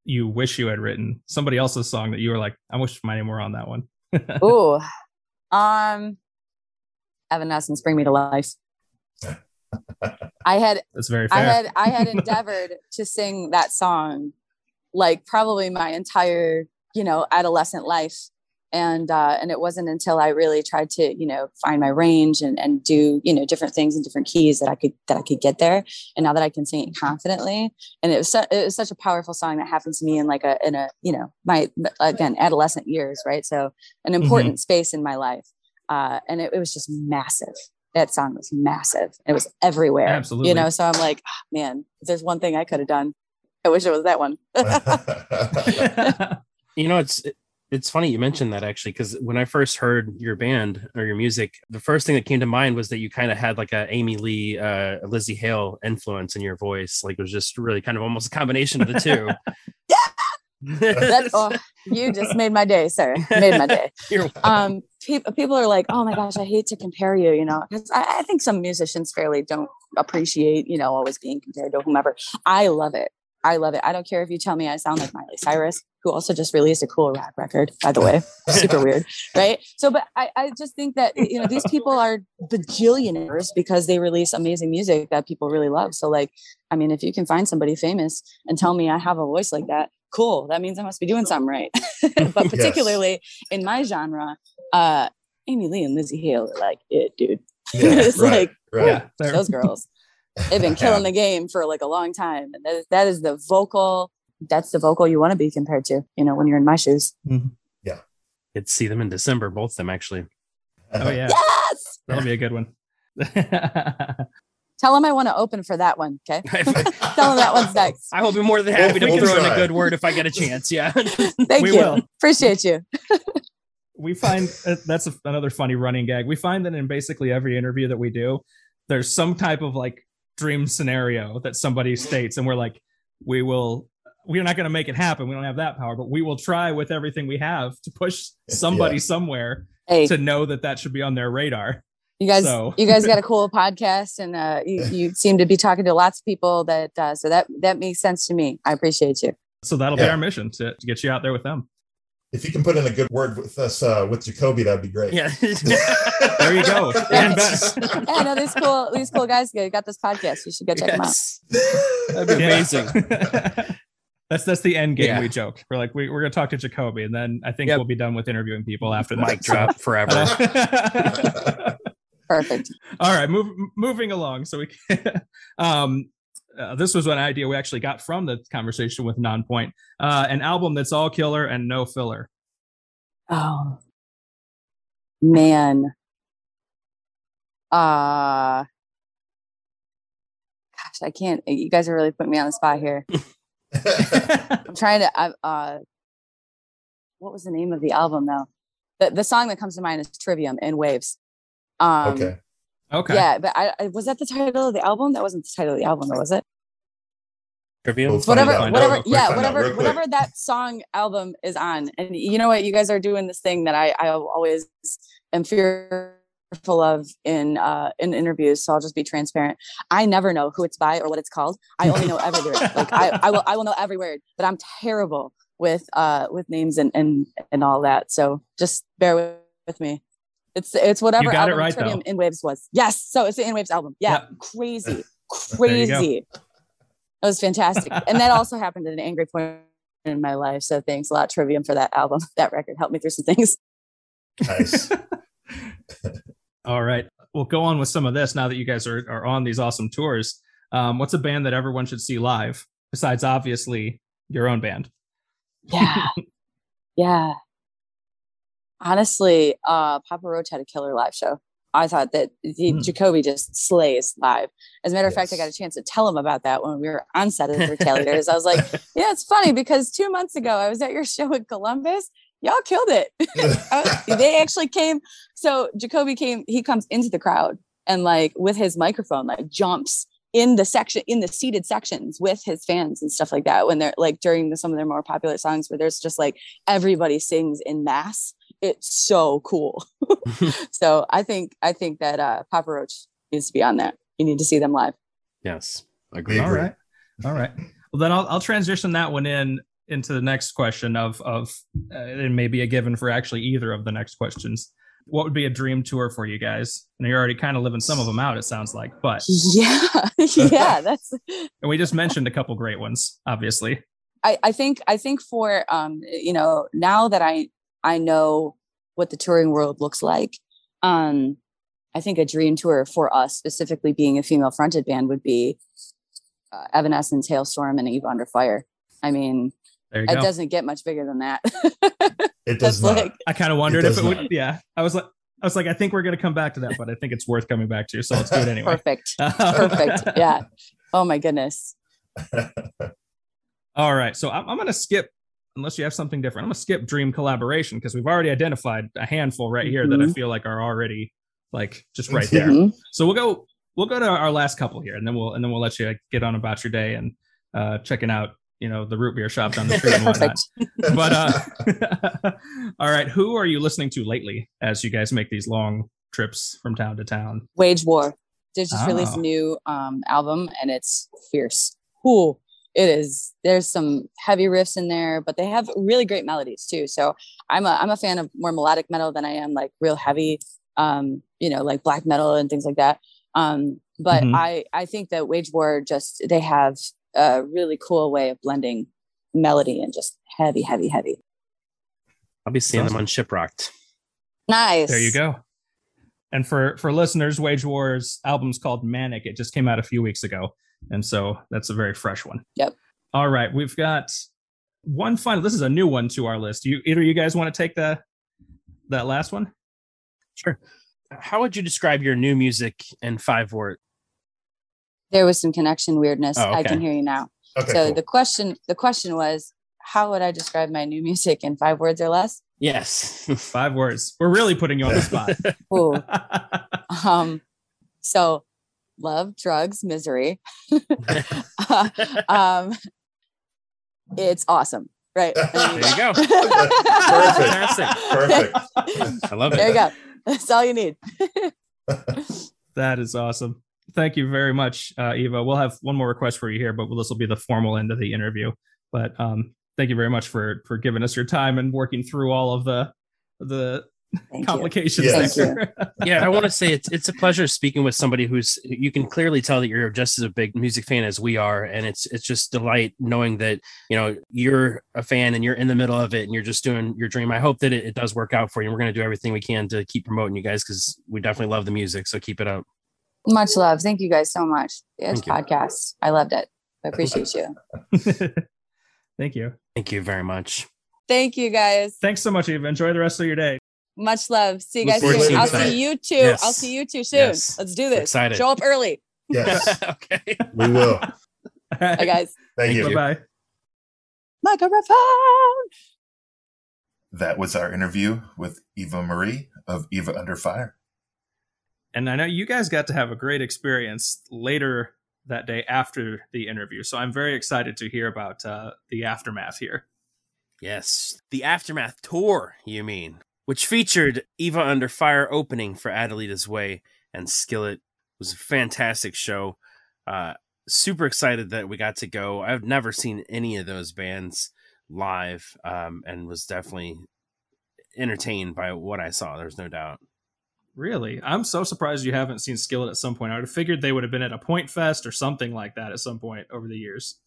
you wish you had written? Somebody else's song that you were like, I wish my name were on that one. [laughs] Ooh. Um Evanescence Bring Me to Life. I had That's very fair. I had I had [laughs] endeavored to sing that song like probably my entire you know adolescent life and uh, and it wasn't until I really tried to you know find my range and and do you know different things in different keys that I could that I could get there. And now that I can sing it confidently, and it was su- it was such a powerful song that happened to me in like a in a you know my again adolescent years, right? So an mm-hmm. important mm-hmm. space in my life, uh, and it, it was just massive. That song was massive. It was everywhere. Absolutely. You know, so I'm like, oh, man, if there's one thing I could have done, I wish it was that one. [laughs] [laughs] You know, it's it's funny you mentioned that actually because when I first heard your band or your music, the first thing that came to mind was that you kind of had like a Amy Lee, uh, Lzzy Hale influence in your voice. Like it was just really kind of almost a combination of the two. [laughs] yeah. that, oh, you just made my day, sir. Made my day. um, pe- people are like, "Oh my gosh, I hate to compare you," you know, because I, I think some musicians fairly don't appreciate, you know, always being compared to whomever. I love it. I love it. I don't care if you tell me I sound like Miley Cyrus, who also just released a cool rap record, by the way. [laughs] Super weird. Right. So, but I, I just think that, you know, these people are bajillionaires because they release amazing music that people really love. So, like, I mean, if you can find somebody famous and tell me I have a voice like that, cool. That means I must be doing something right. [laughs] [laughs] but particularly yes. in my genre, uh, Amy Lee and Lzzy Hale are like it, dude. [laughs] Yeah, it's right, like right. Yeah, those girls. They've been killing the game for like a long time. And that is, that is the vocal, that's the vocal you want to be compared to, you know, when you're in my shoes. Mm-hmm. Yeah. Get to see them in December, both of them actually. Oh, yeah. Yes. That'll be a good one. Tell him I want to open for that one. Okay. [laughs] [laughs] Tell him that one's next. I will be more than happy to we'll throw in a good word if I get a chance. Yeah. [laughs] Thank we you. Will. Appreciate you. we find uh, that's a, another funny running gag. We find that in basically every interview that we do, there's some type of like dream scenario that somebody states and we're like we will we're not going to make it happen we don't have that power but we will try with everything we have to push somebody yeah. somewhere hey. to know that that should be on their radar you guys so. you guys got a [laughs] cool podcast and uh, you, you seem to be talking to lots of people that uh, so that that makes sense to me i appreciate you so that'll yeah. be our mission to, to get you out there with them if you can put in a good word with us uh, with Jacoby, that'd be great. Yeah, [laughs] there you go. [laughs] And best. Yeah, no, these cool, these cool guys got this podcast. You should go check yes. them out. That'd be amazing. that's that's the end game. Yeah. We joke. We're like, we, we're gonna talk to Jacoby, and then I think yep. we'll be done with interviewing people after that. Mic drop forever. Perfect. All right, move, moving along. So we, [laughs] um, uh, this was an idea we actually got from the conversation with Nonpoint. Uh, an album that's all killer and no filler. Oh man. Uh gosh, I can't. You guys are really putting me on the spot here. [laughs] I'm trying to. Uh, what was the name of the album though? The the song that comes to mind is Trivium in Waves. Um, okay. Okay. Yeah, but I, I, was that the title of the album? That wasn't the title of the album, though, was it? We'll whatever, whatever, yeah, whatever, whatever that song album is on. And you know what? You guys are doing this thing that I, I always am fearful of in uh in interviews. So I'll just be transparent. I never know who it's by or what it's called. I only know every word. Like I, I will, I will know every word, but I'm terrible with uh with names and and and all that. So just bear with, with me. It's it's whatever album it right, Trivium in Waves was. Yes, so it's the In Waves album. Yeah, yep. crazy, [laughs] crazy. It was fantastic, and that also happened at an angry point in my life. So thanks a lot, Trivium, for that album. [laughs] That record helped me through some things. Nice. [laughs] All right, we'll go on with some of this now that you guys are are on these awesome tours. Um, what's a band that everyone should see live besides obviously your own band? Yeah, yeah. Honestly, uh, Papa Roach had a killer live show. I thought that the, Hmm. Jacoby just slays live. As a matter of fact, I got a chance to tell him about that when we were on set of the Retaliators. [laughs] I was like, yeah, it's funny because two months ago I was at your show in Columbus. Y'all killed it. [laughs] [laughs] They actually came. So Jacoby came, he comes into the crowd and like with his microphone, like jumps in the section, in the seated sections with his fans and stuff like that. When they're like during the, some of their more popular songs where there's just like everybody sings in mass. It's so cool. [laughs] [laughs] so I think, I think that uh Papa Roach needs to be on that. You need to see them live. Yes, We agreed. All agree. All right, all right. Well, then I'll, I'll transition that one in into the next question of of uh, it may be a given for actually either of the next questions. What would be a dream tour for you guys? And you're already kind of living some of them out. It sounds like, but [laughs] Yeah. yeah. That's, and we just mentioned a couple great ones, obviously. I, I think I think for um you know now that I I know what the touring world looks like, um I think a dream tour for us specifically being a female fronted band would be uh, Evanescence, Halestorm, and Eva Under Fire. I mean, it go. doesn't get much bigger than that. [laughs] It does not. like I kind of wondered if does it would. Yeah, I was like, I was like, I think we're gonna come back to that, but I think it's worth coming back to. So let's do it anyway. perfect, [laughs] perfect. Yeah. Oh my goodness. [laughs] All right. So I'm, I'm going to skip, unless you have something different, I'm going to skip dream collaboration because we've already identified a handful right here that I Mhm. feel like are already like just right there. Mhm. So we'll go, we'll go to our last couple here and then we'll, and then we'll let you get on about your day and uh, checking out, you know, the root beer shop down the street and whatnot. [laughs] [laughs] But, uh, [laughs] all right. Who are you listening to lately as you guys make these long trips from town to town? Wage War. They just released Oh. a new um, album and it's fierce. Cool. It is. There's some heavy riffs in there, but they have really great melodies too. So I'm a I'm a fan of more melodic metal than I am like real heavy, um, you know, like black metal and things like that. Um, but Mhm. I I think that Wage War just they have a really cool way of blending melody and just heavy, heavy, heavy. I'll be seeing them Awesome. on Shiprocked. Nice. There you go. And for for listeners, Wage War's album's called Manic. It just came out a few weeks ago, and so that's a very fresh one. Yep. All right, we've got one final. This is a new one to our list. You either you guys want to take the that last one? Sure. How would you describe your new music in five words? There was some connection weirdness. Oh, I can hear you now. Okay, so cool. the question the question was how would I describe my new music in five words or less? Yes. Five words. We're really putting you on the spot. [laughs] Ooh. [laughs] um so love, drugs, misery. [laughs] [laughs] um it's awesome. Right. there you go. [laughs] Perfect. Perfect. I love it. There you go. That's all you need. that is awesome. Thank you very much, uh, Eva. We'll have one more request for you here, but this will be the formal end of the interview. But um, thank you very much for for giving us your time and working through all of the the Thank you. complications Yes. there. [laughs] yeah, I want to say it's it's a pleasure speaking with somebody who's you can clearly tell that you're just as a big music fan as we are, and it's it's just delight knowing that you know you're a fan and you're in the middle of it and you're just doing your dream. I hope that it, it does work out for you. We're going to do everything we can to keep promoting you guys because we definitely love the music. So keep it up. Much love. Thank you guys so much. It's podcast. I loved it. I appreciate you. [laughs] Thank you. Thank you very much. Thank you guys. Thanks so much, Eva. Enjoy the rest of your day. Much love. See you Look guys soon. I'll you see you too. Yes. I'll see you too soon. Yes. Let's do this. Excited. Show up early. Yes, [laughs] [laughs] okay. we will. Bye guys. Thank you. Bye bye. Microphone. That was our interview with Eva Marie of Eva Under Fire. And I know you guys got to have a great experience later that day after the interview. So I'm very excited to hear about uh, the aftermath here. Yes, the Aftermath tour, you mean, which featured Eva Under Fire opening for Adelitas Way and Skillet. It was a fantastic show. Uh, super excited that we got to go. I've never seen any of those bands live um, and was definitely entertained by what I saw. There's no doubt. Really? I'm so surprised you haven't seen Skillet at some point. I would have figured they would have been at a Pointfest or something like that at some point over the years.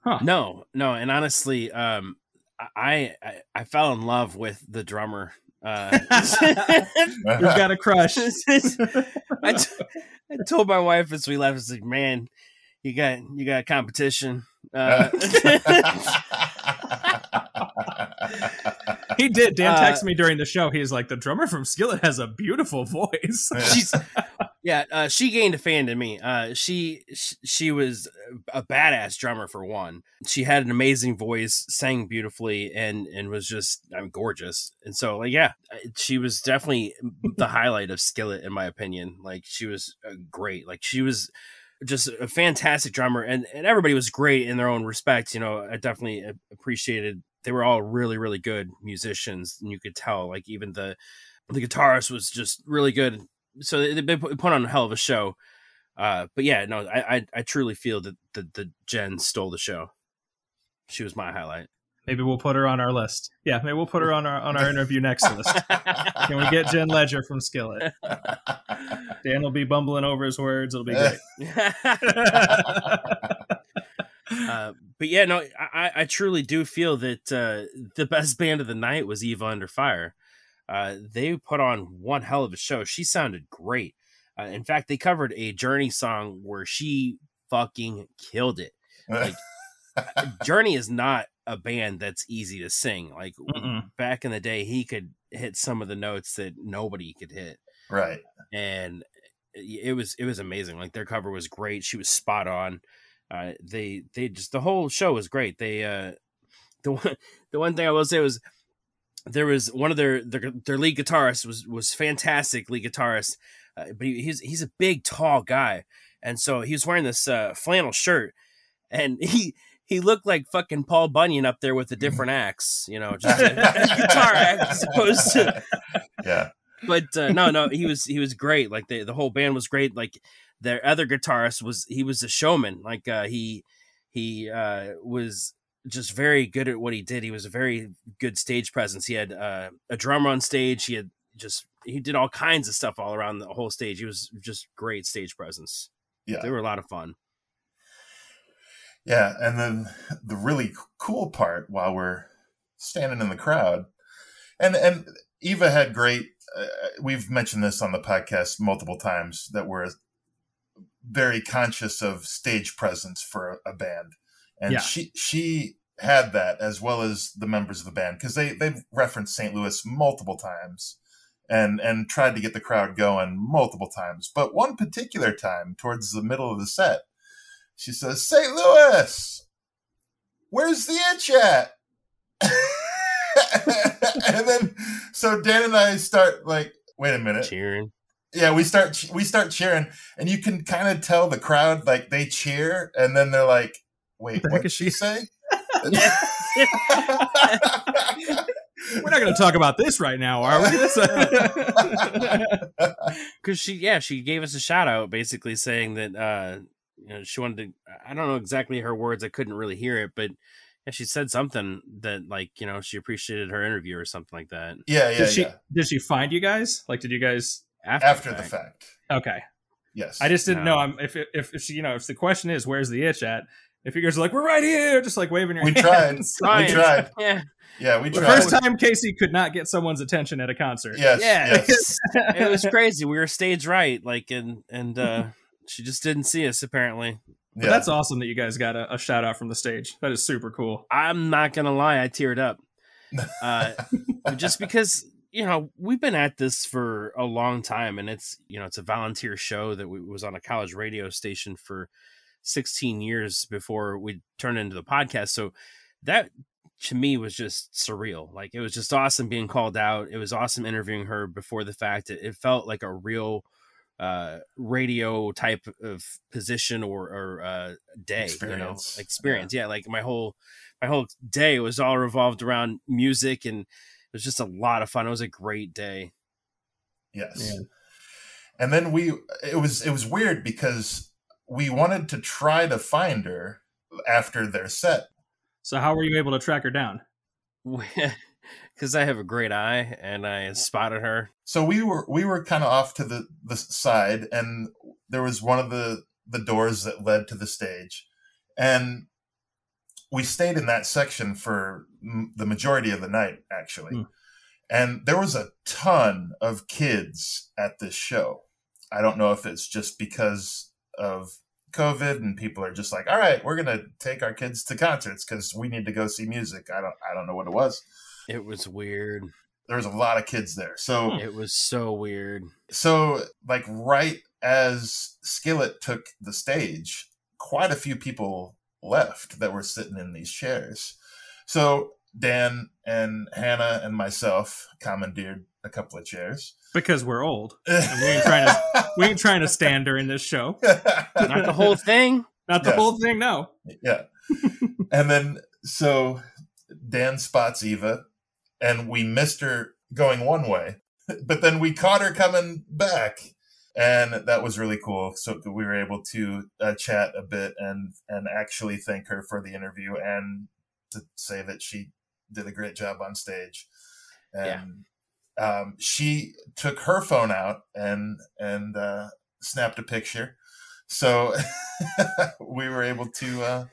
Huh. No, no, and honestly, um, I, I I fell in love with the drummer. Uh, [laughs] [laughs] You've got a crush. I, t- I told my wife as we left, I was like, "Man, you got you got competition." Uh, [laughs] [laughs] he did. Dan Uh, texted me during the show. He's like, the drummer from Skillet has a beautiful voice. [laughs] She's [laughs] yeah, uh, she gained a fan to me. Uh, she she was a badass drummer for one. She had an amazing voice, sang beautifully, and and was just I mean, gorgeous. And so like yeah, she was definitely the highlight of Skillet in my opinion. Like she was uh, great. Like she was just a fantastic drummer, and and everybody was great in their own respect. You know, I definitely appreciated. They were all really really good musicians, and you could tell like even the the guitarist was just really good so they, they put on a hell of a show. Uh, but yeah, no, I, I I truly feel that the the Jen stole the show. She was my highlight. Maybe we'll put her on our list. Yeah, maybe we'll put her on our on our interview next list. [laughs] Can we get Jen Ledger from Skillet? Dan will be bumbling over his words. It'll be great. [laughs] uh, but yeah, no, I, I truly do feel that uh, the best band of the night was Eva Under Fire. Uh, they put on one hell of a show. She sounded great. Uh, in fact, they covered a Journey song where she fucking killed it. Like [laughs] Journey is not a band that's easy to sing. Like Mm-mm. back in the day, he could hit some of the notes that nobody could hit, right. and it was it was amazing. Like their cover was great. She was spot on. Uh, they they just the whole show was great. They uh, [laughs] the one the one thing I will say was there was one of their their, their lead guitarist was was fantastic lead guitarist, uh, but he, he's he's a big tall guy, and so he was wearing this uh, flannel shirt, and [laughs] he he looked like fucking Paul Bunyan up there with a different axe, you know, [laughs] just a, a guitar axe as opposed to. Yeah. But uh, no, no, he was he was great. Like the the whole band was great. Like their other guitarist was he was a showman. Like uh, he he uh, was just very good at what he did. He was a very good stage presence. He had uh, a drummer on stage. He had just he did all kinds of stuff all around the whole stage. He was just great stage presence. Yeah. They were a lot of fun. Yeah, and then the really cool part while we're standing in the crowd, and and Eva had great. Uh, we've mentioned this on the podcast multiple times that we're very conscious of stage presence for a, a band, and Yeah. she she had that as well as the members of the band because they they've referenced St. Louis multiple times. And and tried to get the crowd going multiple times, but one particular time towards the middle of the set, she says, St. Louis, where's the itch at? [laughs] and then, so Dan and I start like, wait a minute. Cheering. Yeah, we start, we start cheering and you can kind of tell the crowd, like they cheer and then they're like, wait, The what did she she- [laughs] say? [laughs] We're not going to talk about this right now, are we? because [laughs] she yeah she gave us a shout out basically saying that uh you know she wanted to i don't know exactly her words i couldn't really hear it but yeah, she said something that like you know she appreciated her interview or something like that yeah, yeah, did she yeah. did she find you guys? Like, did you guys? After, After the fact. Okay, Yes. I just didn't No. know. I'm if if, if she, you know if the question is where's the itch at? If you guys are like we're right here, just like waving your We hands. tried. Trying. [laughs] We tried. [laughs] yeah Yeah, we The tried. first time Casey could not get someone's attention at a concert. Yes. Yeah. Yes. [laughs] it was crazy we were stage right like and and uh she just didn't see us apparently But yeah. that's awesome that you guys got a, a shout out from the stage. That is super cool. i'm not gonna lie i teared up uh just because you know we've been at this for a long time and it's you know it's a volunteer show that we, was on a college radio station for 16 years before we turned into the podcast so that to me was just surreal like it was just awesome being called out it was awesome interviewing her before the fact it, it felt like a real uh radio type of position or or uh day you know Experience. experience yeah like my whole my whole day was all revolved around music and was just a lot of fun. It was a great day. Yes. Yeah. And then we it was it was weird because we wanted to try to find her after their set. So how were you able to track her down? [laughs] Because I have a great eye and I spotted her. So we were we were kind of off to the the side and there was one of the the doors that led to the stage. And we stayed in that section for m- the majority of the night actually. Hmm. And there was a ton of kids at this show. I don't know if it's just because of COVID and people are just like, all right, we're gonna take our kids to concerts because we need to go see music. I don't I don't know what it was, It was weird. There was a lot of kids there. So It was so weird. so like right as Skillet took the stage, quite a few people left that were sitting in these chairs. So Dan and Hannah and myself commandeered a couple of chairs. because we're old. [laughs] And we ain't trying to we ain't trying to stand during this show. Not the whole thing. Not the Yeah. whole thing, no. yeah. and then so Dan spots Eva, and we missed her going one way, but then we caught her coming back, and that was really cool. So we were able to uh, chat a bit and and actually thank her for the interview and to say that she did a great job on stage, and um, she took her phone out and and uh, snapped a picture. So [laughs] we were able to uh,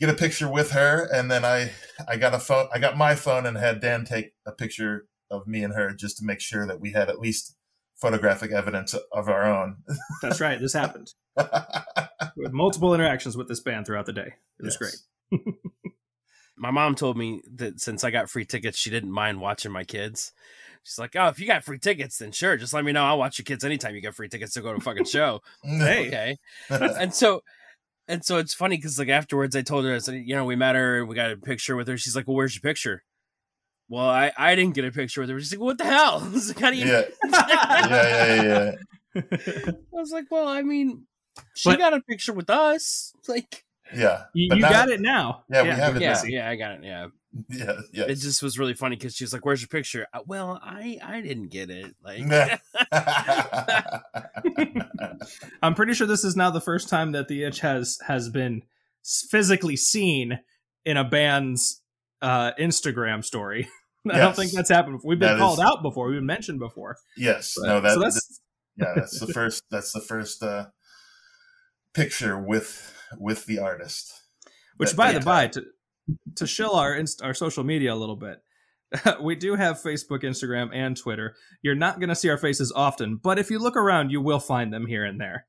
get a picture with her, and then I I got a phone. I got my phone and had Dan take a picture of me and her just to make sure that we had at least photographic evidence of our own. [laughs] That's right. This happened. [laughs] We had multiple interactions with this band throughout the day. It was Yes. great. My mom told me that since I got free tickets, she didn't mind watching my kids. She's like, "Oh, if you got free tickets, then sure, just let me know. I'll watch your kids anytime you get free tickets to go to a fucking show." [laughs] Hey. okay. [laughs] and so and so it's funny because like afterwards I told her I said, you know, we met her and we got a picture with her. She's like, Well, where's your picture? Well, I, I didn't get a picture with her. She's like, What the hell? [laughs] I was like, How do you yeah, yeah, yeah, yeah, I was like, Well, I mean, she But- got a picture with us. Like yeah. you But you now- got it now. Yeah, we have it yeah, now. yeah, I got it. Yeah. Yeah, yeah. It just was really funny because she was like, Where's your picture? Uh, Well, I I didn't get it. Like [laughs] [laughs] [laughs] I'm pretty sure this is now the first time that the itch has has been physically seen in a band's uh, Instagram story. I don't think that's happened before. We've been That called is- out before. We've been mentioned before. yes, But- no, that, so that's yeah, that's the first. That's the first uh, picture with with the artist. Which, by they the by, to to shill our inst- our social media a little bit, [laughs] we do have Facebook, Instagram, and Twitter. You're not going to see our faces often, but if you look around, you will find them here and there,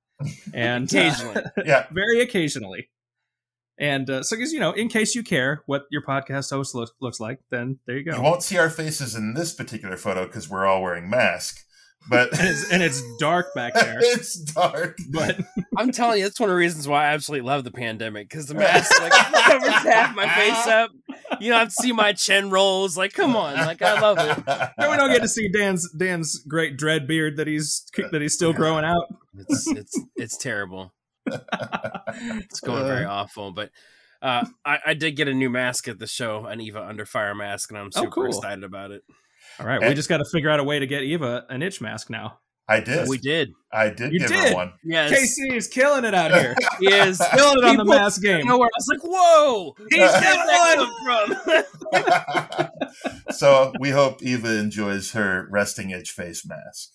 and uh. [laughs] Yeah, very occasionally. And uh, so, because you know, in case you care what your podcast host looks looks like, then there you go. you won't see our faces in this particular photo because we're all wearing masks. But and, it's, and it's dark back [laughs] there, it's dark. but I'm telling you, that's one of the reasons why I absolutely love the pandemic because the [laughs] mask like covers half my face up. You don't have to see my chin rolls. Like, come on, like I love it. and we don't get to see Dan's Dan's great dread beard that he's that he's still growing out. It's it's it's terrible. [laughs] It's going very awful. But uh, I, I did get a new mask at the show, an Eva Under Fire mask, and I'm Oh, super cool. excited about it. All right, we just got to figure out a way to get Eva an itch mask now. I did. We did. I did You give did? her one. Yes. KC is killing it out here, [laughs] He is. killing it on the mask game. Nowhere. I was like, whoa. He's Where'd got that come from? [laughs] so we hope Eva enjoys her resting itch face mask.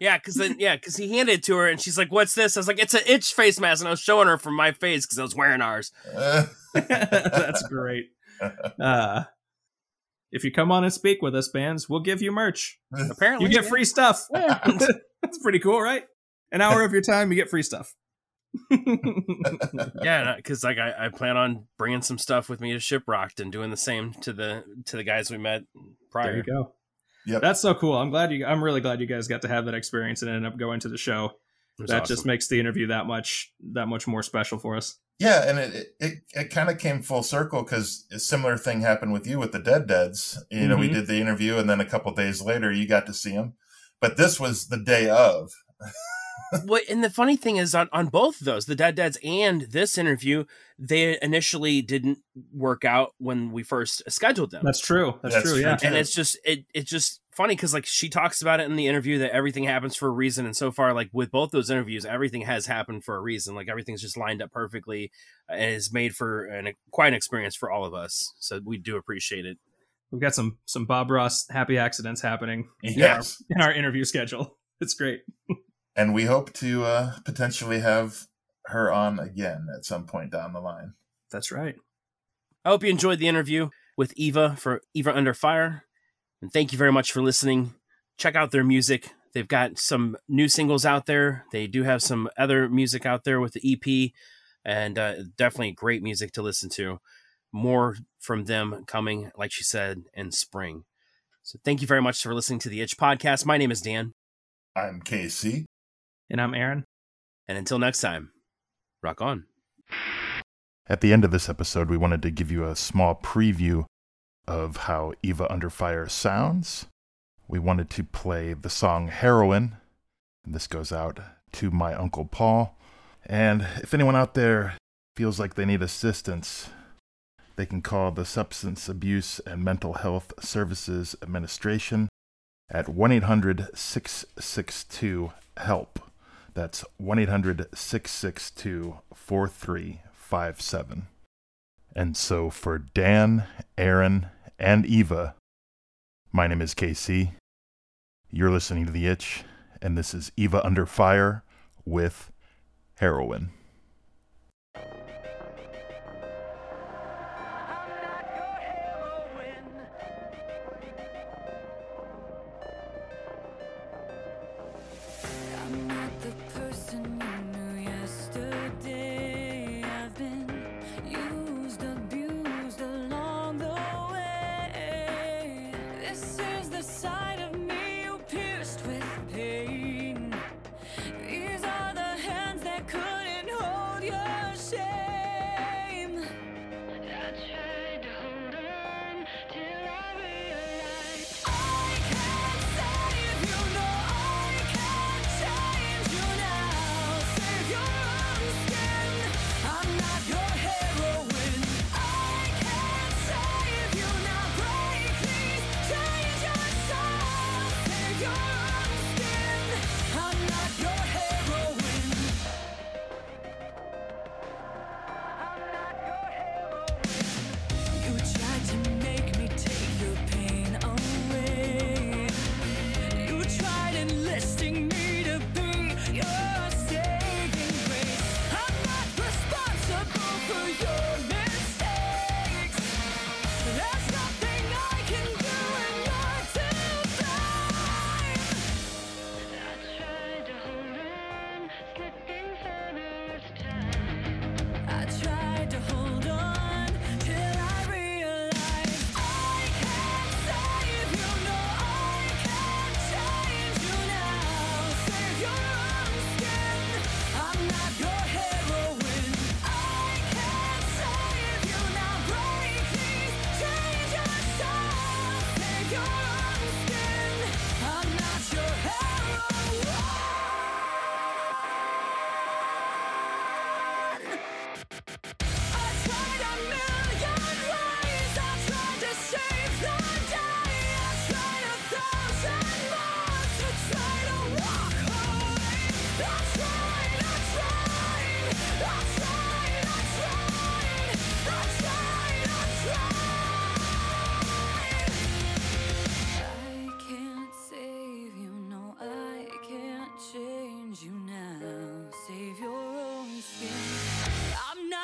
Yeah, because then yeah, because he handed it to her and she's like, "What's this?" I was like, "It's an itch face mask," and I was showing her from my face because I was wearing ours. [laughs] That's great. Uh, if you come on and speak with us, bands, we'll give you merch. [laughs] Apparently, You get yeah. free stuff. [laughs] Yeah. That's pretty cool, right? An hour of your time, you get free stuff. [laughs] Yeah, because like I, I plan on bringing some stuff with me to Shiprocked and doing the same to the to the guys we met There prior. you go. Yep. That's so cool. I'm glad you. I'm really glad you guys got to have that experience and ended up going to the show. That awesome. just makes the interview that much that much more special for us. Yeah, and it it, it kind of came full circle because a similar thing happened with you with the Dead Deads. You know, we Mhm. did the interview, and then a couple days later, you got to see them. But this was the day of. [laughs] What and the funny thing is on, on both of those, the Dead Deads and this interview, they initially didn't work out when we first scheduled them. That's true. That's, That's true. true, Yeah. and it's just it it's just funny because like she talks about it in the interview that everything happens for a reason and so far like with both those interviews everything has happened for a reason like everything's just lined up perfectly and is made for an quite an experience for all of us so we do appreciate it We've got some some Bob Ross happy accidents happening Yes, in our interview schedule. [laughs] It's great. and we hope to uh, potentially have her on again at some point down the line. That's right. i hope you enjoyed the interview with eva for eva under fire and thank you very much for listening check out their music they've got some new singles out there they do have some other music out there with the ep and uh, definitely great music to listen to more from them coming, like she said, in spring. So thank you very much for listening to the Itch Podcast. My name is Dan. I'm KC. And I'm Aaron. And until next time, rock on. At the end of this episode, we wanted to give you a small preview of how Eva Under Fire sounds. We wanted to play the song Heroin. And this goes out to my Uncle Paul. And if anyone out there feels like they need assistance, they can call the Substance Abuse and Mental Health Services Administration at 1 800 662 HELP. That's 1 800 662 4357. And so for Dan, Aaron, and Eva, my name is KC. You're listening to The Itch, and this is Eva Under Fire with Heroin.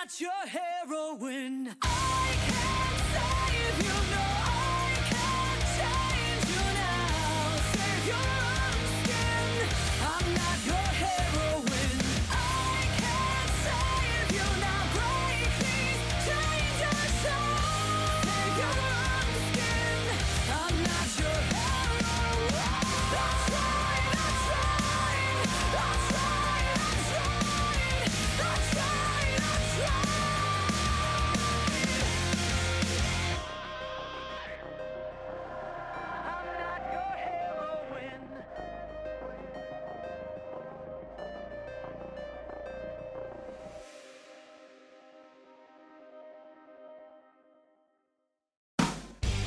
Not your heroine. I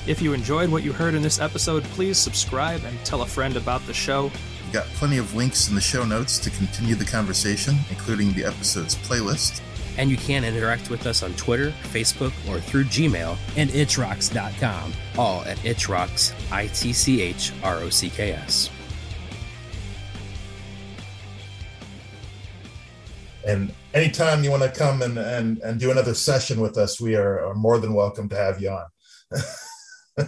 If you enjoyed what you heard in this episode, please subscribe and tell a friend about the show. We've got plenty of links in the show notes to continue the conversation, including the episode's playlist. And you can interact with us on Twitter, Facebook, or through Gmail and itchrocks.com, all at itchrocks, I T C H R O C K S. And anytime you want to come and, and, and do another session with us, we are, are more than welcome to have you on. [laughs] [laughs]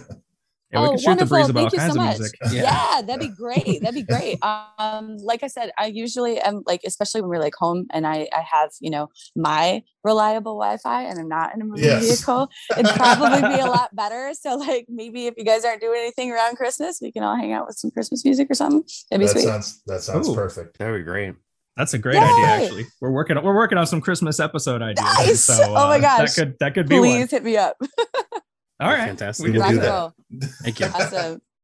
Yeah, we oh, can shoot the wonderful. breeze about Thank all you kinds so of much. music. [laughs] Yeah. that'd be great. That'd be great. [laughs] Um, like I said, I usually am like, especially when we're like home and I, I have, you know, my reliable Wi-Fi and I'm not in a moving Yes. vehicle, it'd probably be a lot better. So like maybe if you guys aren't doing anything around Christmas, we can all hang out with some Christmas music or something. That'd be That sweet. sounds that sounds Ooh. perfect. That would be great. That's a great idea, actually. We're working. We're working on some Christmas episode ideas. Nice! So, Oh my uh, gosh. that could that could be one. Please hit me up. All right, Fantastic. We We'll can do that. Thank you. Awesome.